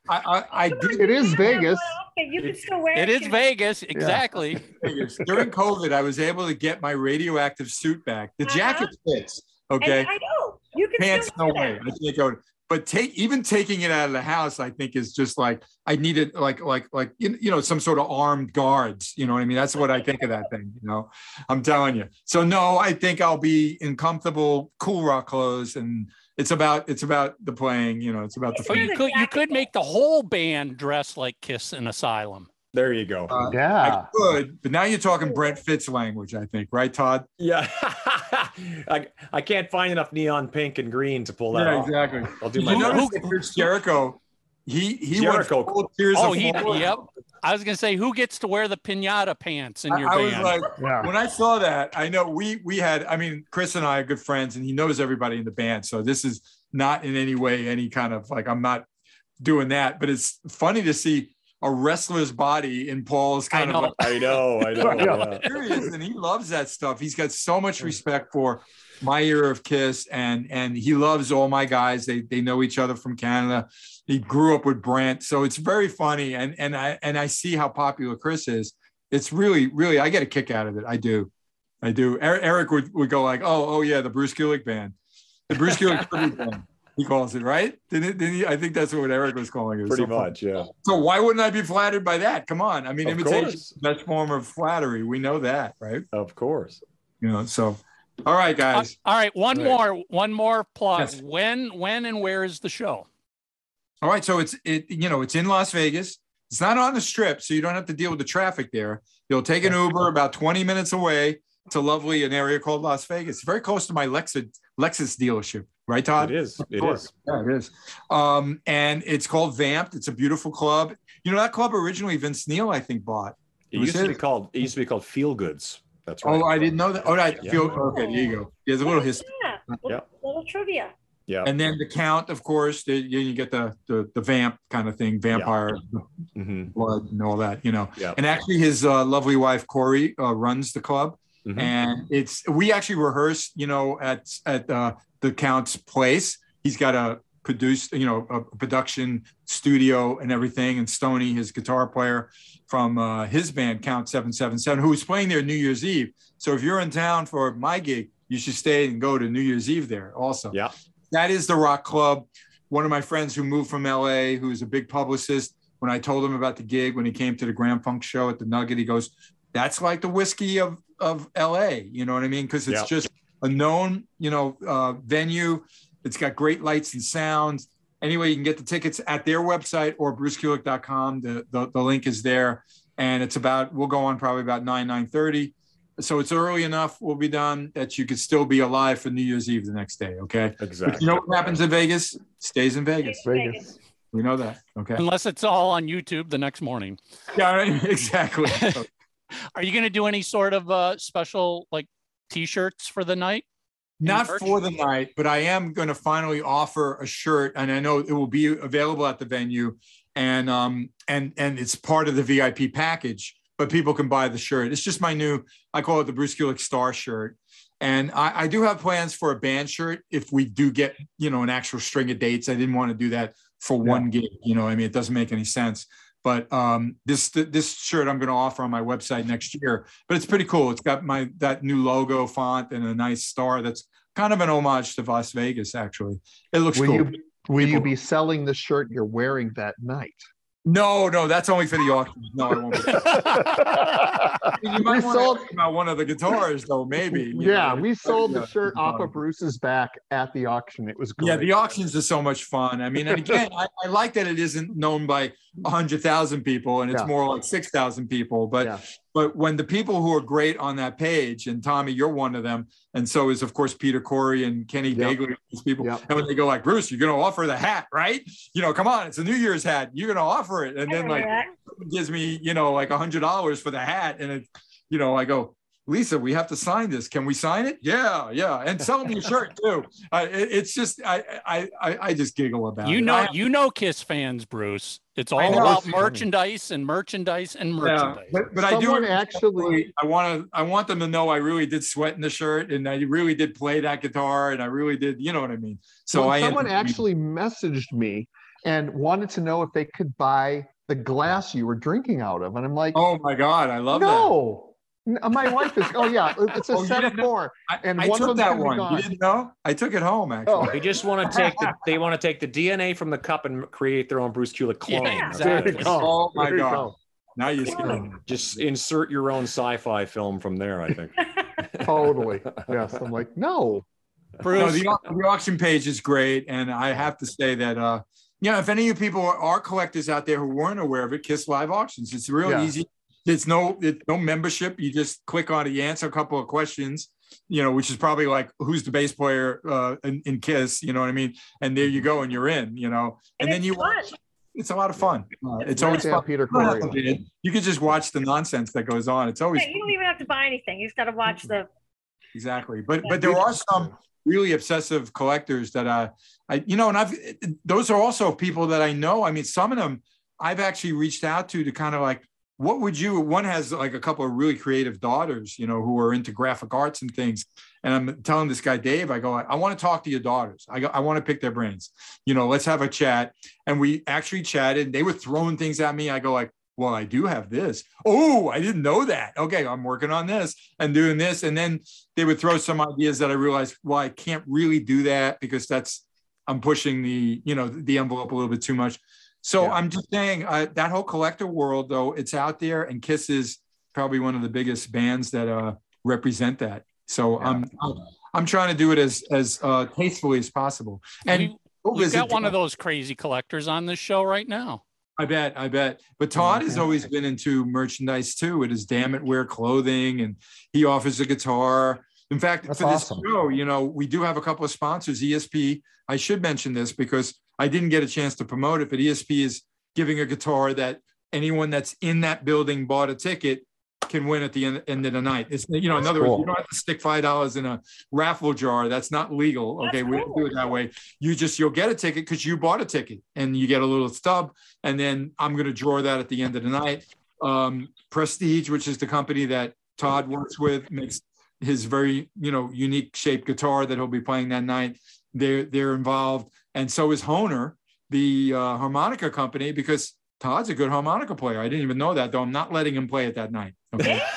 I, I, I do. It is Vegas. Okay, you can still wear It is Vegas, exactly. Vegas. During COVID, I was able to get my radioactive suit back. The Uh-huh. jacket fits. And Okay. I know you can Pants, still no way. that. I can't go. But take even taking it out of the house, I think is just like I needed like like like you you know some sort of armed guards. You know what I mean? That's what I think of that thing. You know, I'm telling you. So no, I think I'll be in comfortable, cool rock clothes, and it's about it's about the playing. You know, it's about the But fun. you could you could make the whole band dress like Kiss in Asylum. There you go. Uh, Yeah. I could, but now you're talking Brent Fitz language, I think, right, Todd? Yeah. I, I can't find enough neon pink and green to pull that Yeah, off. exactly. I'll do my you best. notice Chris Jericho? He he Jericho. went full tears Oh, of he, horror. yep. I was gonna say, who gets to wear the pinata pants in your I, I was band? like, Yeah. when I saw that, I know we we had. I mean, Chris and I are good friends, and he knows everybody in the band. So this is not in any way any kind of like I'm not doing that. But it's funny to see a wrestler's body in Paul's I kind know. of I know. I know. Yeah. yeah. serious, and he loves that stuff. He's got so much respect for my era of Kiss, and and he loves all my guys. They they know each other from Canada. He grew up with Brent, so it's very funny. And and I and I see how popular Chris is. It's really really I get a kick out of it. I do, I do. Er- Eric would, would go like, oh oh yeah, the Bruce Kulick band, the Bruce Kulick band. He calls it right. Didn't, it, didn't he? I think that's what Eric was calling it. Pretty So funny. much. Yeah. So why wouldn't I be flattered by that? Come on. I mean, Of imitation course. is the best form of flattery. We know that, right? Of course. You know, so all right, Uh, guys. all right, one Right. more, one more plug. Yes. When, when, and where is the show? All right. So it's it, you know, it's in Las Vegas. It's not on the strip, so you don't have to deal with the traffic there. You'll take an Uber about 20 minutes away to lovely an area called Las Vegas. Very close to my Lexus Lexus dealership, right, Todd? It is. Of It course. is. Yeah, it is. Um, and it's called Vamp'd. It's a beautiful club. You know, that club originally Vince Neil, I think, bought. It was used to be called. It used to be called Feelgoods. That's right. Oh, I didn't know that. Oh, I Yeah. feel okay. There you go. There's a little history. Yeah, little, Yeah. little trivia. Yeah. And then the count, of course, the, you, get the, the the vamp kind of thing, vampire hmm blood and all that, you know. Yeah. And actually, his uh, lovely wife Korie uh, runs the club, Mhm. and it's we actually rehearse, you know, at at uh, the count's place. He's got a produced, you know, a production studio and everything. And Stony, his guitar player from uh, his band Count Seven Seven Seven, who was playing there New Year's Eve. So if you're in town for my gig, you should stay and go to New Year's Eve there also. Yeah. That is the rock club. One of my friends who moved from LA, who's a big publicist, when I told him about the gig, when he came to the Grand Funk show at the Nugget, he goes, That's like the Whisky of, of LA. You know what I mean? Because it's Yeah. just a known, you know, uh, venue. It's got great lights and sounds. Anyway, you can get the tickets at their website or brucekulick.com. The, the, the link is there. And it's about, we'll go on probably about 9, 9.30. So it's early enough, we'll be done, that you could still be alive for New Year's Eve the next day, okay? But Exactly. you know what happens in Vegas? Stays in Vegas. Vegas. We know that, okay? Unless it's all on YouTube the next morning. Yeah, right, exactly. Are you going to do any sort of uh, special like T-shirts for the night? Not merch? for the night, but I am going to finally offer a shirt, and I know it will be available at the venue, and um and and it's part of the VIP package. But people can buy the shirt. It's just my new. I call it the Bruce Kulick Star shirt, and I, I do have plans for a band shirt if we do get you know an actual string of dates. I didn't want to do that for one gig. You know, I mean, it doesn't make any sense. But um, this this shirt I'm going to offer on my website next year. But it's pretty cool. It's got my that new logo font and a nice star. That's kind of an homage to Las Vegas. Actually, it looks Will cool. you will you be selling the shirt you're wearing that night? No, no, that's only for the auction. No, I won't. Be. you might We want sold- to ask about one of the guitars, though. Maybe. Yeah, know. we sold the Yeah. shirt off of Bruce's back at the auction. It was great. Yeah, the auctions are so much fun. I mean, and again, I, I like that it isn't known by hundred thousand people, and it's Yeah. more like six thousand people. But Yeah. but when the people who are great on that page, and Tommy, you're one of them, and so is of course Peter Corey and Kenny Yep. Bagley, these people. Yep. And when they go like, Bruce, you're gonna offer the hat, right? You know, come on, it's a New Year's hat. You're gonna offer it, and then like gives me, you know, like a hundred dollars for the hat, and it, you know, I go. Lisa, we have to sign this. Can we sign it? Yeah, yeah, and sell me a shirt too. I, it- it's just, I, I, I, I just giggle about You it. know, I- you know, Kiss fans, Bruce. It's all know. about It's funny. merchandise and merchandise and Yeah, merchandise. but, but I do Someone actually, I want to I want them to know I really did sweat in the shirt and I really did play that guitar and I really did you know what I mean. So Well, I someone am- actually messaged me and wanted to know if they could buy the glass you were drinking out of, and I'm like, Oh my god, I love that. no. N- My wife is. Oh yeah, it's a Oh, set of four. I, and I one of took them's that one. gone. You didn't know? I took it home actually. Oh. They just want to take the they want to take the DNA from the cup and create their own Bruce Kulick clone. Yeah, That's There you go. Oh my There you God. go. Now you're scared. Just insert your own sci-fi film from there. I think. Totally. Yes. I'm like, no. No, the, the auction page is great, and I have to say that uh, you know, if any of you people are, are collectors out there who weren't aware of it, Kiss Live Auctions. It's real Yeah. easy. It's no, it's no membership. You just click on it, you answer a couple of questions, you know, which is probably like who's the bass player uh, in, in Kiss, you know what I mean? And there you go, and you're in, you know, and, And then you fun. watch. It's a lot of fun. Uh, it's fun. always Yeah, fun. Peter You Corey. You can just watch the nonsense that goes on. It's always Yeah, you don't even have to buy anything. You just got to watch the. exactly but but there are some really obsessive collectors that uh i you know and i've those are also people that i know i mean some of them i've actually reached out to to kind of like what would you one has like a couple of really creative daughters you know who are into graphic arts and things and i'm telling this guy dave i go i, I want to talk to your daughters i go i want to pick their brains you know let's have a chat and we actually chatted they were throwing things at me i go like well, I do have this. Oh, I didn't know that. Okay, I'm working on this and doing this. And then they would throw some ideas that I realized, well, I can't really do that because that's I'm pushing the you know the envelope a little bit too much. So Yeah. I'm just saying uh, that whole collector world, though, it's out there, and Kiss is probably one of the biggest bands that uh, represent that. So Yeah. I'm, I'm I'm trying to do it as as uh, tastefully as possible. And we, we've got one of those crazy collectors on this show right now. I bet, I bet. But Todd has always been into merchandise too. It is damn it wear clothing, and he offers a guitar. In fact, That's for this awesome. show, you know, we do have a couple of sponsors. ESP. I should mention this because I didn't get a chance to promote it, but ESP is giving a guitar that anyone that's in that building bought a ticket can win at the end, end of the night. It's you know, in other words, you don't have to stick five dollars in a raffle jar. That's not legal. That's Okay, we don't do it that way. You just you'll get a ticket because you bought a ticket, and you get a little stub, and then I'm going to draw that at the end of the night. Um, Prestige, which is the company that Todd works with, makes his very you know unique shaped guitar that he'll be playing that night. They're they're involved, and so is Hohner, the uh, harmonica company, because Todd's a good harmonica player. I didn't even know that, though. I'm not letting him play it that night. Okay.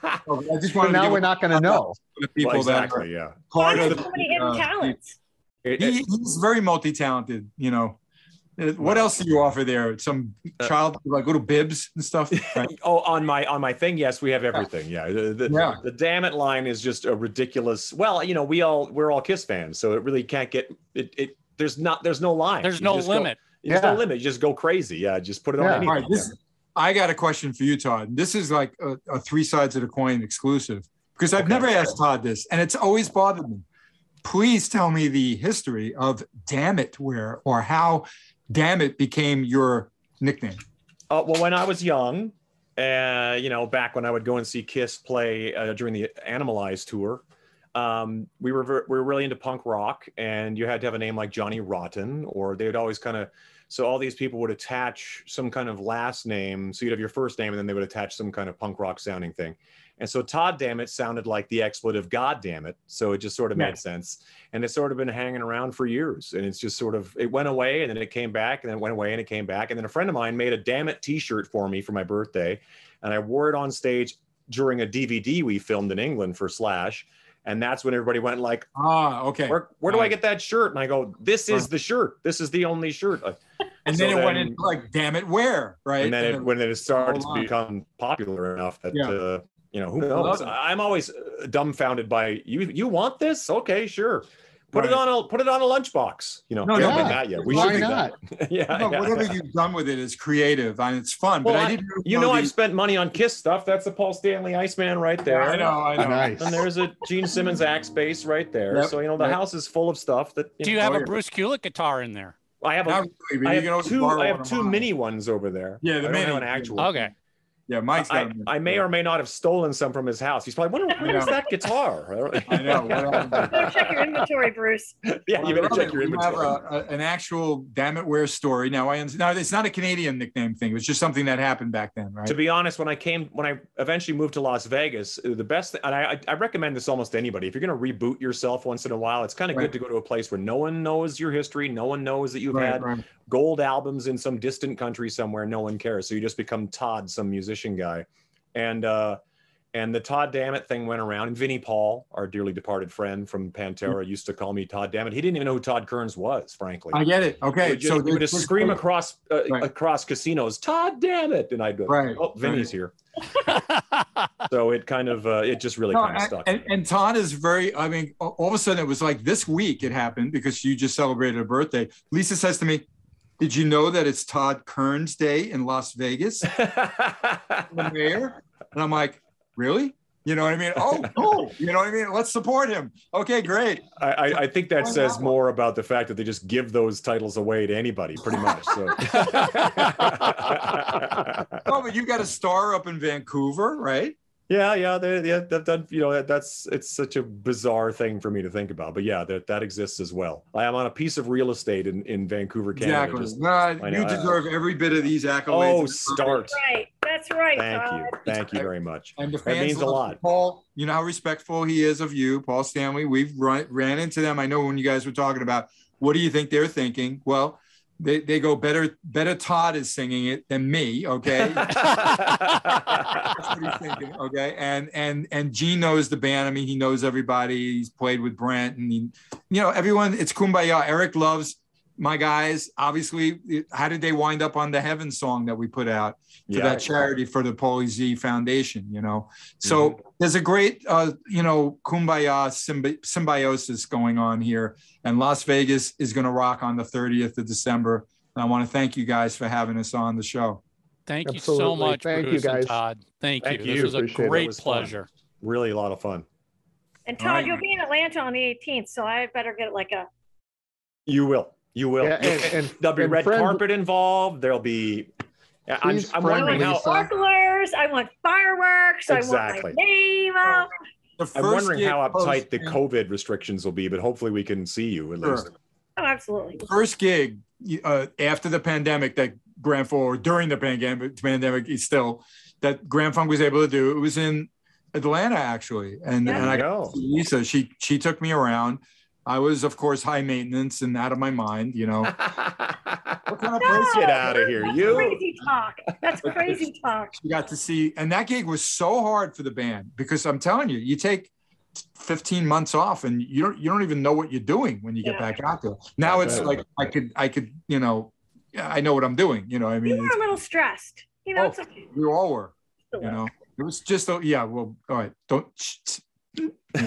Yeah. So I just So wanted to now we're not going to know. the people Well, that exactly. Yeah. part Why of do so many hidden uh, talents? He, he's very multi-talented. You know, what else do you offer there? Some uh, child like little bibs and stuff. right? Oh, on my on my thing, yes, we have everything. Yeah, the the, Yeah. the damn it line is just a ridiculous. Well, you know, we all we're all Kiss fans, so it really can't get it. it there's not there's no line. There's You no just go- limit. there's Yeah. no limit. You just go crazy. Yeah, just put it on Yeah. anything. All right, this I got a question for you, Todd. This is like a, a three sides of the coin exclusive because I've Okay. never asked Todd this, and it's always bothered me. Please tell me the history of "Damn It" where or how "Damn It" became your nickname. Uh, well, when I was young, uh, you know, back when I would go and see Kiss play uh, during the Animalize tour, um, we were ver- we were really into punk rock, and you had to have a name like Johnny Rotten, or they would always kind of. So all these people would attach some kind of last name. So you'd have your first name, and then they would attach some kind of punk rock sounding thing. And so Todd Damn It sounded like the expletive God Damn It. So it just sort of Yeah. made sense. And it's sort of been hanging around for years. And it's just sort of, it went away and then it came back and then it went away and it came back. And then a friend of mine made a Damn It t shirt for me for my birthday. And I wore it on stage during a DVD we filmed in England for Slash. And that's when everybody went like, Ah, okay. where, where do I get that shirt? And I go, this is the shirt. This is the only shirt. And So then it went into like, damn it, where? Right. and then it, when it started to become popular enough that Yeah. uh, you know who I love knows. I- I'm always uh, dumbfounded by you. You want this? Okay, sure. Put it on a put it on a lunchbox. You know, No, we no, haven't done yeah. that yet. We Why should do not? that. yeah, No, yeah. whatever you've done with it is creative and it's fun. Well, but I, I- didn't. you know, the- I've spent money on Kiss stuff. That's the Paul Stanley Iceman right there. I know, I know. Nice. And there's a Gene Simmons axe bass right there. Yep, So you know the yep. house is full of stuff that. Do you know, have Oh, a. Bruce Kulick guitar in there? I have a, really, I have two. I have two mine. mini ones over there. Yeah, the I don't mini. have an actual. Okay. Yeah, Mike's got I, them. I may or may not have stolen some from his house. He's probably, wondering where's that guitar? I know. What? Better check your inventory, Bruce. yeah, Well, you better check it. your We have inventory. a, a- an actual damn it where story. Now I. Now it's not a Canadian nickname thing. It was just something that happened back then, right? To be honest, when I came, when I eventually moved to Las Vegas, uh, the best, and I, I recommend this almost to anybody. If you're going to reboot yourself once in a while, it's kind of Right. good to go to a place where no one knows your history, no one knows that you've Right, had right. gold albums in some distant country somewhere. No one cares, so you just become Todd, some musician guy, and uh, and the Todd Dammit thing went around. And Vinnie Paul, our dearly departed friend from Pantera, used to call me Todd Dammit. He didn't even know who Todd Kerns was, frankly. I get it. He Okay, would just, so he would just scream across uh, Right. across casinos, Todd, Dammit, and I'd go, Right, oh, Vinnie's here. so it kind of, uh, it just really No, kind of stuck. And, and Todd is very, I mean, all of a sudden it was like this week it happened because you just celebrated a birthday. Lisa says to me, Did you know that it's Todd Kerns Day in Las Vegas? the mayor? And I'm like, Really? You know what I mean? Oh, cool. You know what I mean? Let's support him. Okay, great. I, I, I think that Why says not? more about the fact that they just give those titles away to anybody, pretty much. So Oh, but you got a star up in Vancouver, right? Yeah, yeah, they, yeah, that, that you know that, that's it's such a bizarre thing for me to think about, but yeah, that that exists as well. I am on a piece of real estate in, in Vancouver, Canada. Exactly. just- No, I you know, I- deserve every bit of these accolades. Oh, start! Right. That's right. Thank Todd. you, thank you very much. And the That means a lot. Paul, you know how respectful he is of you, Paul Stanley. We've run, ran into them. I know when you guys were talking about what do you think they're thinking? Well, they, they go better. Better Todd is singing it than me. Okay, that's what he's thinking. Okay, and and and Gene knows the band. I mean, he knows everybody. He's played with Brent, and he, you know everyone. It's kumbaya. Eric loves my guys. Obviously, how did they wind up on the Heaven song that we put out? for Yeah. that charity for the Paulie Z Foundation, you know. So mm-hmm. There's a great, uh, you know, kumbaya symbi- symbiosis going on here, and Las Vegas is going to rock on the 30th of December. And I want to thank you guys for having us on the show. Thank you so much, Thank you, Bruce and guys. Todd. Thank, Thank you. you. This was a Appreciate it. It great was fun. pleasure. Really a lot of fun. And Todd, right. you'll be in Atlanta on the 18th, so I better get like a. You will. You will. Yeah, and- and- There'll be and red friend- carpet involved. There'll be. I'm, I'm friend wondering how. Sparklers. I want fireworks. Exactly. I want my name up. The I'm wondering how uptight the COVID restrictions will be, but hopefully we can see you at Sure. least. Oh, absolutely. first gig uh, after the pandemic that Grand Funk, or during the pandemic, pandemic is still that Grand Funk was able to do. It was in Atlanta actually, and Yeah. and I There go. Lisa, she she took me around. I was, of course, high maintenance and out of my mind. You know, what kind of place? Get out of here, That's you. crazy talk. That's crazy talk. You got to see, and that gig was so hard for the band because I'm telling you, you take 15 months off and you don't you don't even know what you're doing when you get back out there. Now I it's like I could I could you know, I know what I'm doing. You know, what I You mean, were a little stressed. You know, Oh. it's okay. we all were. You know, it was just a, yeah. Well, all right, don't.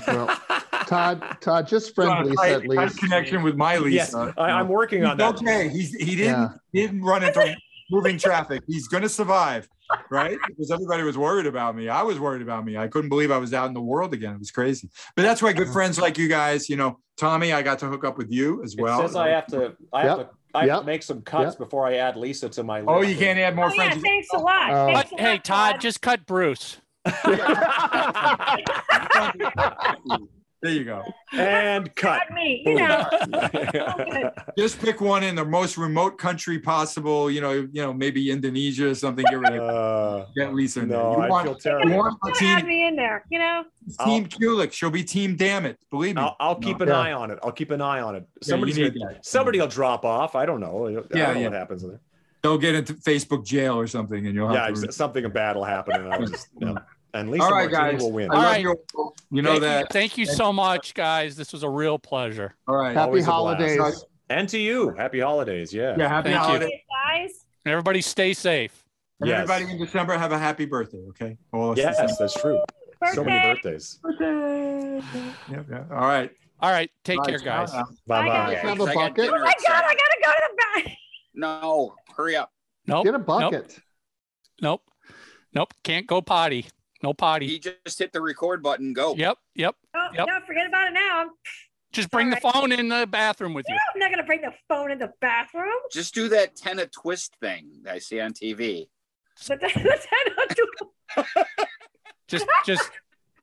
Well, Todd, Todd, just John, friend Lisa I, at I had least. connection with my Lisa. yes, I, I'm working on that. okay. He's he didn't he didn't run into moving traffic. He's gonna survive, right? Because everybody was worried about me. I was worried about me. I couldn't believe I was out in the world again. It was crazy. But that's why good friends like you guys, you know, Tommy, I got to hook up with you as well. it says I have to. I Yep. have to. I Yep. make some cuts Yep. before I add Lisa to my list. Oh, you can't add more Oh, yeah, friends. thanks a lot. But Thanks a hey, lot, Todd, just cut Bruce. There you go. and cut. Not me, you know. Just pick one in the most remote country possible. You know, you know, maybe Indonesia or something. Get rid of Uh, get Lisa in there. You I want, feel you want a Don't add team, me in there, you know. team Kulick. She'll be team. Damn it, believe me. I'll, I'll keep an Yeah. eye on it. I'll keep an eye on it. Yeah, Somebody's you need gonna, that. somebody will drop off. I don't know. I don't Yeah, know yeah. what happens there. They'll get into Facebook jail or something, and you'll have Yeah, to. ex- something bad will happen, and I'll just. You know, and Lisa All right, Martini guys. will win. I All love you. know thank that. You, thank you so much, guys. This was a real pleasure. All right. Happy Always holidays. And to you, happy holidays. Yeah. Yeah. Happy Thank you. holidays. guys. Everybody stay safe. And Yes. everybody in December have a happy birthday, okay? All Yes, December- that's true. So many Birthday. birthdays. Yeah, yeah. All right. All right. Take Bye, care, guys. ciao. Bye Bye, bye. guys. Have a 'cause I got bucket? Oh my god. I gotta go to the back. No, hurry up. Nope. Get a bucket. Nope. Nope. Can't go potty. No potty. He just hit the record button. Go. Yep. Yep. Oh, Yep. no, forget about it now. Just bring the phone in the bathroom with you. I'm not gonna bring the phone in the bathroom. Just do that tenna twist thing that I see on TV. But that, that's how Just, just,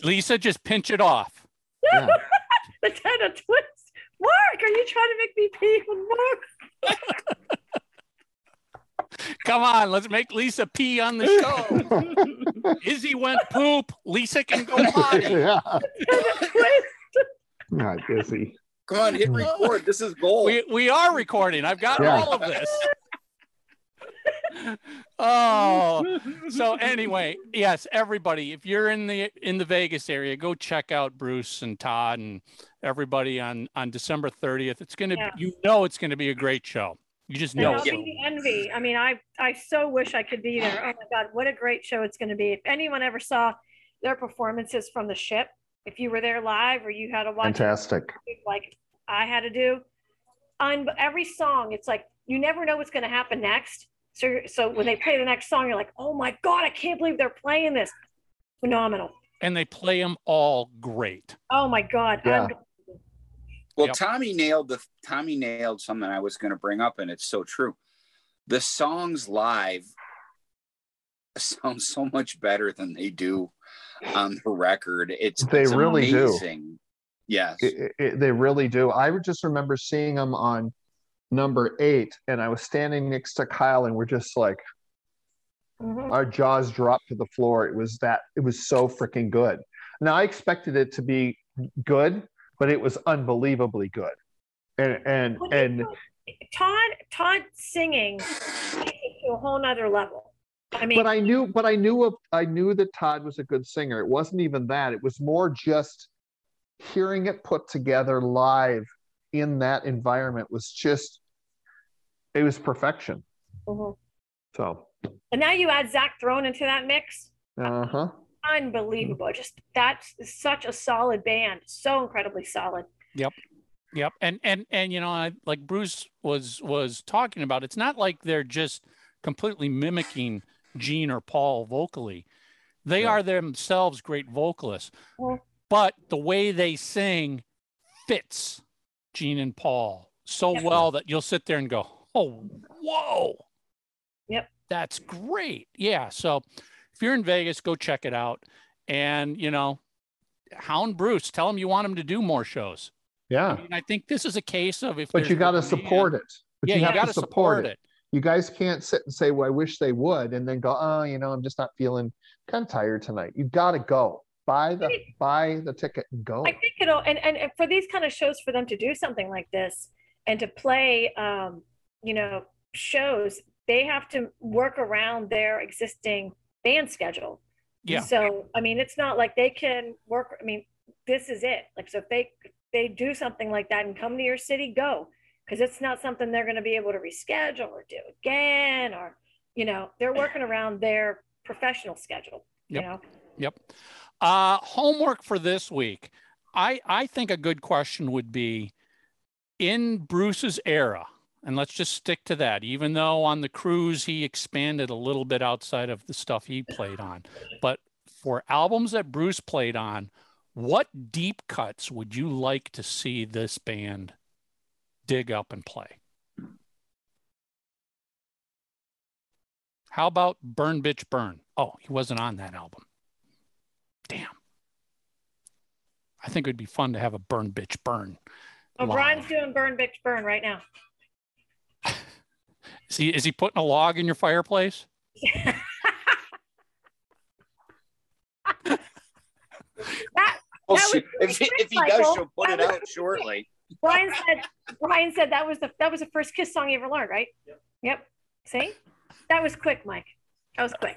Lisa, just pinch it off. Yeah. the ten of twist. Mark, are you trying to make me pee even more? Come on, let's make Lisa pee on the show. Izzy went poop. Lisa can go potty. yeah. Ten of twist. Not busy. Come on, hit record. This is gold. We we are recording. I've got Yeah. all of this. oh, so anyway, yes, everybody, if you're in the in the Vegas area, go check out Bruce and Todd and everybody on on December 30th. It's gonna Yeah. be, you know it's gonna be a great show. You just And know. I'll it. be the envy. I mean, I I so wish I could be there. Oh my god, what a great show it's going to be! If anyone ever saw their performances from the ship, if you were there live or you had to watch it Fantastic. like I had to do, on every song, it's like you never know what's going to happen next. So so when they play the next song, you're like, oh my god, I can't believe they're playing this. Phenomenal. And they play them all great. Oh my god. Yeah. I'm- Well, Yep. Tommy nailed the Tommy nailed something I was going to bring up, and it's so true. The songs live sound so much better than they do on the record. It's They it's really do. amazing. Yes. It, it- it- they really do. I just remember seeing them on number eight, and I was standing next to Kyle, and we're just like, Mhm. our jaws dropped to the floor. It was that, it was so freaking good. Now, I expected it to be good, but it was unbelievably good. And, and, Well, you and, know, Todd Todd singing to a whole nother level. I mean, but I knew, but I knew, of- I knew that Todd was a good singer. It wasn't even that. It was more just hearing it put together live in that environment was just, it was perfection. Mhm. So, and now you add Zach Throne into that mix. uh huh. Unbelievable. Just that's such a solid band. So incredibly solid. Yep. Yep. And and and you know, I, like Bruce was was talking about, it's not like they're just completely mimicking Gene or Paul vocally. They Yeah. are themselves great vocalists. Well- But the way they sing fits Gene and Paul so Yep. well that you'll sit there and go, "Oh, whoa." Yep. That's great. Yeah, so if you're in Vegas, go check it out. And, you know, hound Bruce, tell him you want him to do more shows. Yeah. I mean, I think this is a case of if But you got to demand- support it. But yeah, you you have got to support it. You guys can't sit and say, "Well, I wish they would," and then go, "Oh, you know, I'm just not feeling kind of tired tonight." You got to go. Buy the buy the ticket and go. I think it'll and, and and for these kind of shows for them to do something like this and to play um, you know, shows, they have to work around their existing band schedule. Yeah. So I mean it's not like they can work I mean, this is it. Like so if they they do something like that and come to your city, go. Because it's not something they're gonna be able to reschedule or do again or you know, they're working around their professional schedule, you Yep. know. Yep. Uh, homework for this week. I, I think a good question would be in Bruce's era, and let's just stick to that, even though on the cruise he expanded a little bit outside of the stuff he played on. But for albums that Bruce played on, what deep cuts would you like to see this band dig up and play? How about Burn Bitch Burn? Oh, he wasn't on that album. Damn. I think it would be fun to have a Burn Bitch Burn. Oh, live. Brian's doing burn bitch burn right now. Is he is he putting a log in your fireplace? That, Well, that she- if, he- if he does, she'll put That it out shortly. Brian said Brian said that was the that was the first kiss song you ever learned, right? Yep. See? That was quick, Mike. That was quick.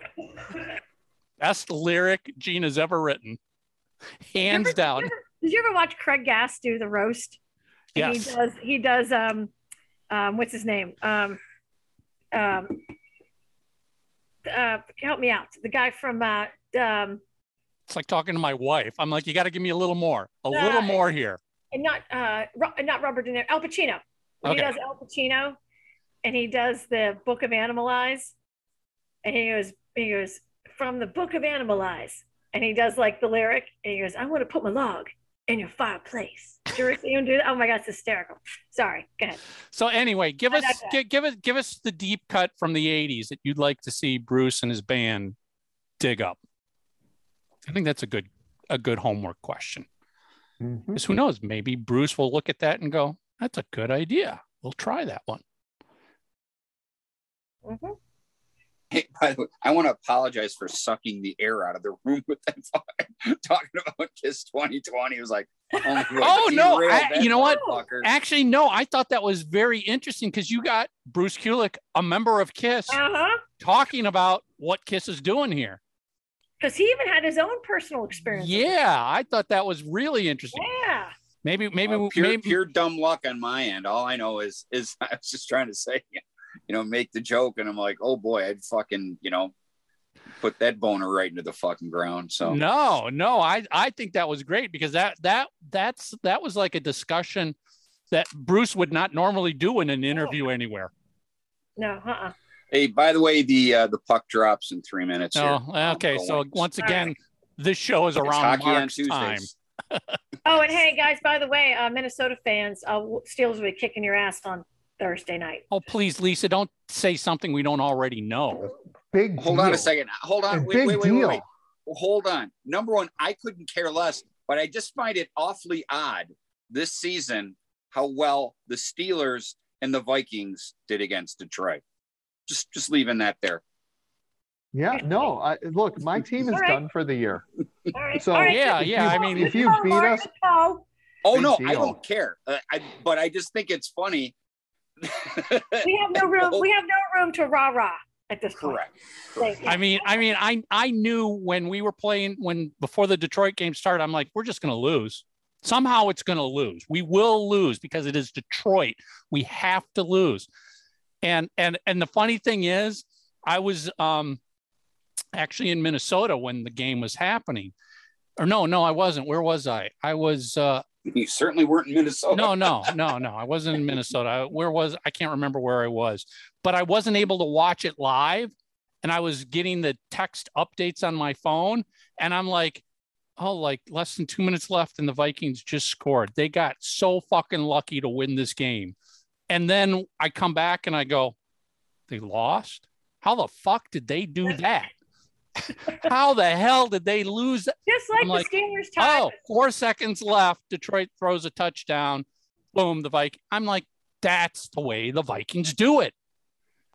Best lyric Gene's ever written. Hands down. Did you ever watch Craig Gass do the roast? And Yes. He does he does um um what's his name? Um um, uh, help me out. The guy from uh, um, It's like talking to my wife. I'm like, you got to give me a little more, a Uh, little more here. and not uh, Ro- not Robert De Niro, Al Pacino. When Okay. He does Al Pacino, and he does the Book of Animalize, and he goes, he goes from the Book of Animalize, and he does like the lyric, and he goes, "I want to put my log in your fireplace." Did you ever see him do that? Oh my God, it's hysterical. Sorry, go ahead. So anyway, give us digress. give, give us give us the deep cut from the 80s that you'd like to see Bruce and his band dig up. I think that's a good a good homework question. Mhm. Because who knows? Maybe Bruce will look at that and go, "That's a good idea. We'll try that one." Mhm. Hey, by the way, I want to apologize for sucking the air out of the room with that fucking talking about Kiss 2020. It was like, oh, Oh, no, I- you know what? motherfucker. Actually, no, I thought that was very interesting because you got Bruce Kulick, a member of Kiss, Uh-huh. talking about what Kiss is doing here. Because he even had his own personal experience. Yeah, I thought that was really interesting. Yeah. Maybe, maybe, Uh, pure, maybe. pure dumb luck on my end. All I know is is I was just trying to say, you know, make the joke, and I'm like, oh boy, I'd fucking, you know, put that boner right into the fucking ground. So No, no, I I think that was great because that that that's that was like a discussion that Bruce would not normally do in an interview anywhere. No, uh-uh. hey, by the way, the uh, the puck drops in three minutes. here. Oh, okay. I'm So once All again, this show is It's around Mark's time. Oh, and hey, guys, by the way, uh, Minnesota fans, uh, Steelers will be kicking your ass on Thursday night. Oh, please, Lisa, don't say something we don't already know. Big Hold on a second. Hold on. Wait, big wait, wait, wait, deal. wait. Hold on. Number one, I couldn't care less, but I just find it awfully odd this season how well the Steelers and the Vikings did against Detroit. Just just leaving that there. Yeah, no. I, look, my team is All right. done for the year. All right. So All right. Yeah, yeah, I mean- if you beat us, oh, Big no, I don't care. Uh, I, but I just think it's funny. we have no room. We have no room to rah rah at this point. Correct. Thank you. I mean, I mean, I I knew when we were playing when before the Detroit game started, I'm like, we're just gonna lose. Somehow it's gonna lose. We will lose because it is Detroit. We have to lose. And and and the funny thing is, I was um actually in Minnesota when the game was happening. Or no, no, I wasn't. Where was I? I was uh You certainly weren't in Minnesota. no, no, no, no. I wasn't in Minnesota. Where was I can't remember where I was, but I wasn't able to watch it live. And I was getting the text updates on my phone. And I'm like, oh, like less than two minutes left, and the Vikings just scored. They got so fucking lucky to win this game. And then I come back and I go, they lost? How the fuck did they do that? How the hell did they lose Just like I'm the like, Steelers time. Oh, four seconds left. Detroit throws a touchdown. Boom, the Viking. I'm like, that's the way the Vikings do it.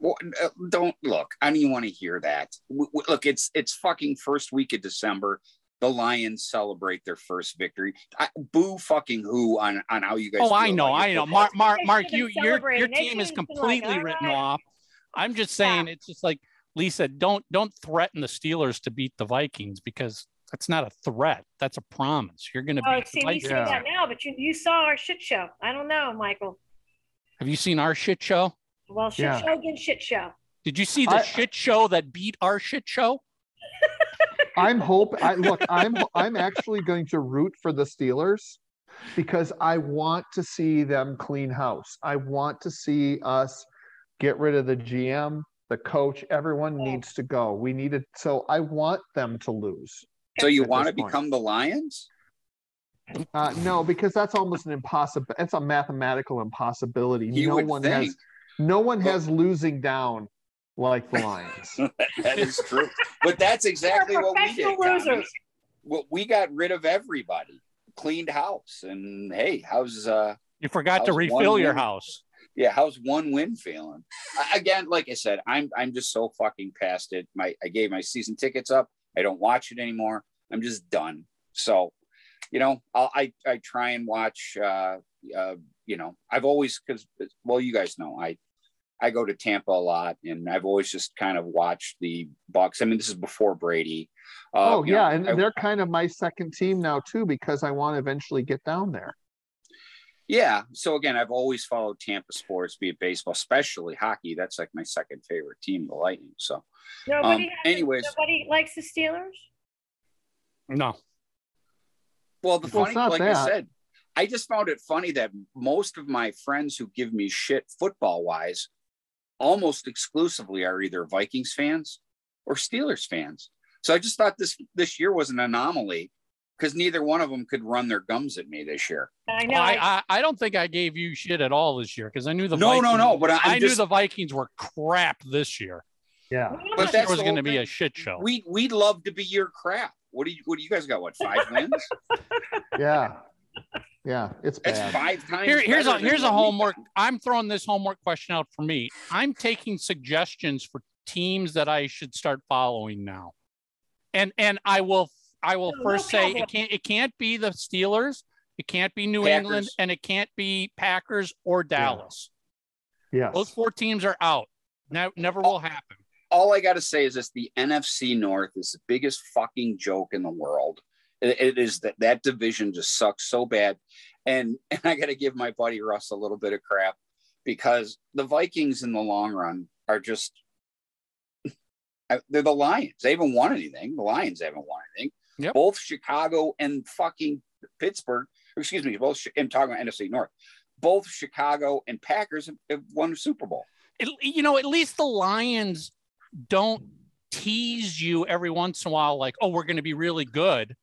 Well, uh, don't look. I don't even want to hear that. W- w- look, it's it's fucking first week of December. The Lions celebrate their first victory. I, boo fucking who on on how you guys. Oh, I know, I know. football Mark. Mark, Mark, should've you your your team is should've like, completely written right. off. I'm just saying, it's just like Lisa, don't don't threaten the Steelers to beat the Vikings because that's not a threat. That's a promise. You're going to Oh, beat see, the we Vikings. say that now, but you, you saw our shit show. I don't know, Michael. Have you seen our shit show? Well, shit Yeah. show against shit show. Did you see the I- shit show that beat our shit show? I'm hope. I look. I'm I'm actually going to root for the Steelers because I want to see them clean house. I want to see us get rid of the GM, the coach. Everyone needs to go. We need it. So I want them to lose. So you want to point. become the Lions? Uh, no, because that's almost an impossible. It's a mathematical impossibility. You no would one think. has. No one Well- has losing down like the Lions. that is true. But that's exactly what we did. losers. Well, we got rid of everybody, cleaned house, and hey, how's uh You forgot to refill your win? house. Yeah, how's one win feeling? Again, like I said, I'm I'm just so fucking past it. My I gave my season tickets up. I don't watch it anymore. I'm just done. So, you know, I'll, I I try and watch. Uh, uh, you know, I've always because well, you guys know I I go to Tampa a lot, and I've always just kind of watched the Bucs. I mean, this is before Brady. Uh, oh you know, yeah, and I- they're kind of my second team now too because I want to eventually get down there. Yeah. So again, I've always followed Tampa sports, be it baseball, especially hockey. That's like my second favorite team, the Lightning. So, Nobody, um, has- anyways, nobody likes the Steelers. No. well, the Well, funny, it's not like I said, I just found it funny that most of my friends who give me shit football wise, almost exclusively are either Vikings fans or Steelers fans. So I just thought this this year was an anomaly because neither one of them could run their gums at me this year. I know. I, I, I, I don't think I gave you shit at all this year because I knew the No, no, Vikings, no, but I- I'm I just- knew the Vikings were crap this year. Yeah. But This year was going to be a shit show. We we'd love to be your crap. What do you what do you guys got? What five wins? Yeah. Yeah. It's That's bad. five times. Here, here's a here's a homework. I'm throwing this homework question out for me. I'm taking suggestions for teams that I should start following now, and and I will I will No, no first say it can't it can't be the Steelers, it can't be New Packers. England, and it can't be Packers or Dallas. Yes. Those four teams are out. Now, never will happen. all I got to say is this: the NFC North is the biggest fucking joke in the world. It, it is that that division just sucks so bad, and and I got to give my buddy Russ a little bit of crap because the Vikings in the long run are just they're the Lions. They haven't won anything. The Lions haven't won anything. Yep. Both Chicago and fucking Pittsburgh. Excuse me. Both Chi- I'm talking about NFC North. Both Chicago and Packers have, have won a Super Bowl. It, you know, at least the Lions don't tease you every once in a while, like, oh, we're going to be really good,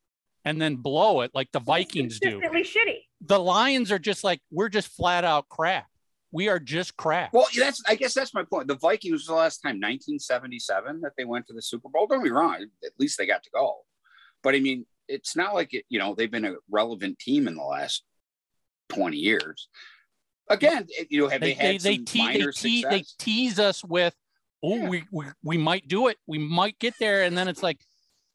and then blow it like the Vikings do. shitty. The Lions are just like, we're just flat out crap. We are just crap. Well, that's I guess that's my point. The Vikings was the last time 1977 that they went to the Super Bowl. Don't be wrong. At least they got to go. But I mean, it's not like it, you know they've been a relevant team in the last 20 years. Again, you know, have they, they, had they, some te- they, minor te- success? they tease us with, oh, Yeah. we, we, we might do it. We might get there. And then it's like,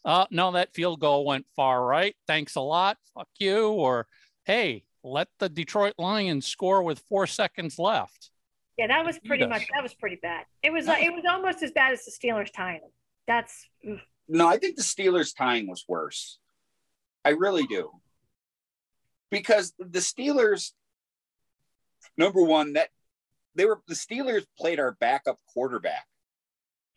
uh, no, that field goal went far right. Thanks a lot. Fuck you. Or, hey, let the Detroit Lions score with four seconds left. Yeah, that was pretty much that was pretty bad. It was like it was almost as bad as the Steelers tying them. That's oof. No, I think the Steelers tying was worse. I really do. Because the Steelers, number one, that they were the Steelers played our backup quarterback.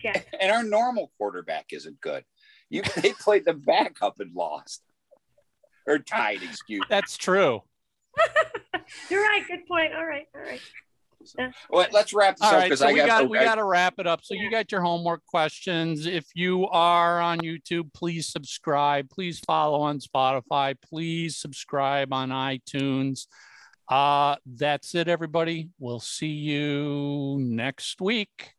yeah. and our normal quarterback isn't good. You they played the backup and lost or tied. Excuse. me. That's true. You're right. Good point. All right. All right. Well, let's wrap this All up right, so I we got, got to, we got to wrap it up. So you got your homework questions. If you are on YouTube, please subscribe. Please follow on Spotify. Please subscribe on iTunes. Uh, that's it, everybody. We'll see you next week.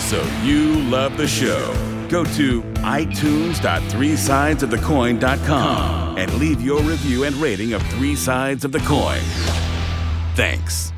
So you love the show. Go to itunes.threesidesofthecoin.com and leave your review and rating of Three Sides of the Coin. Thanks.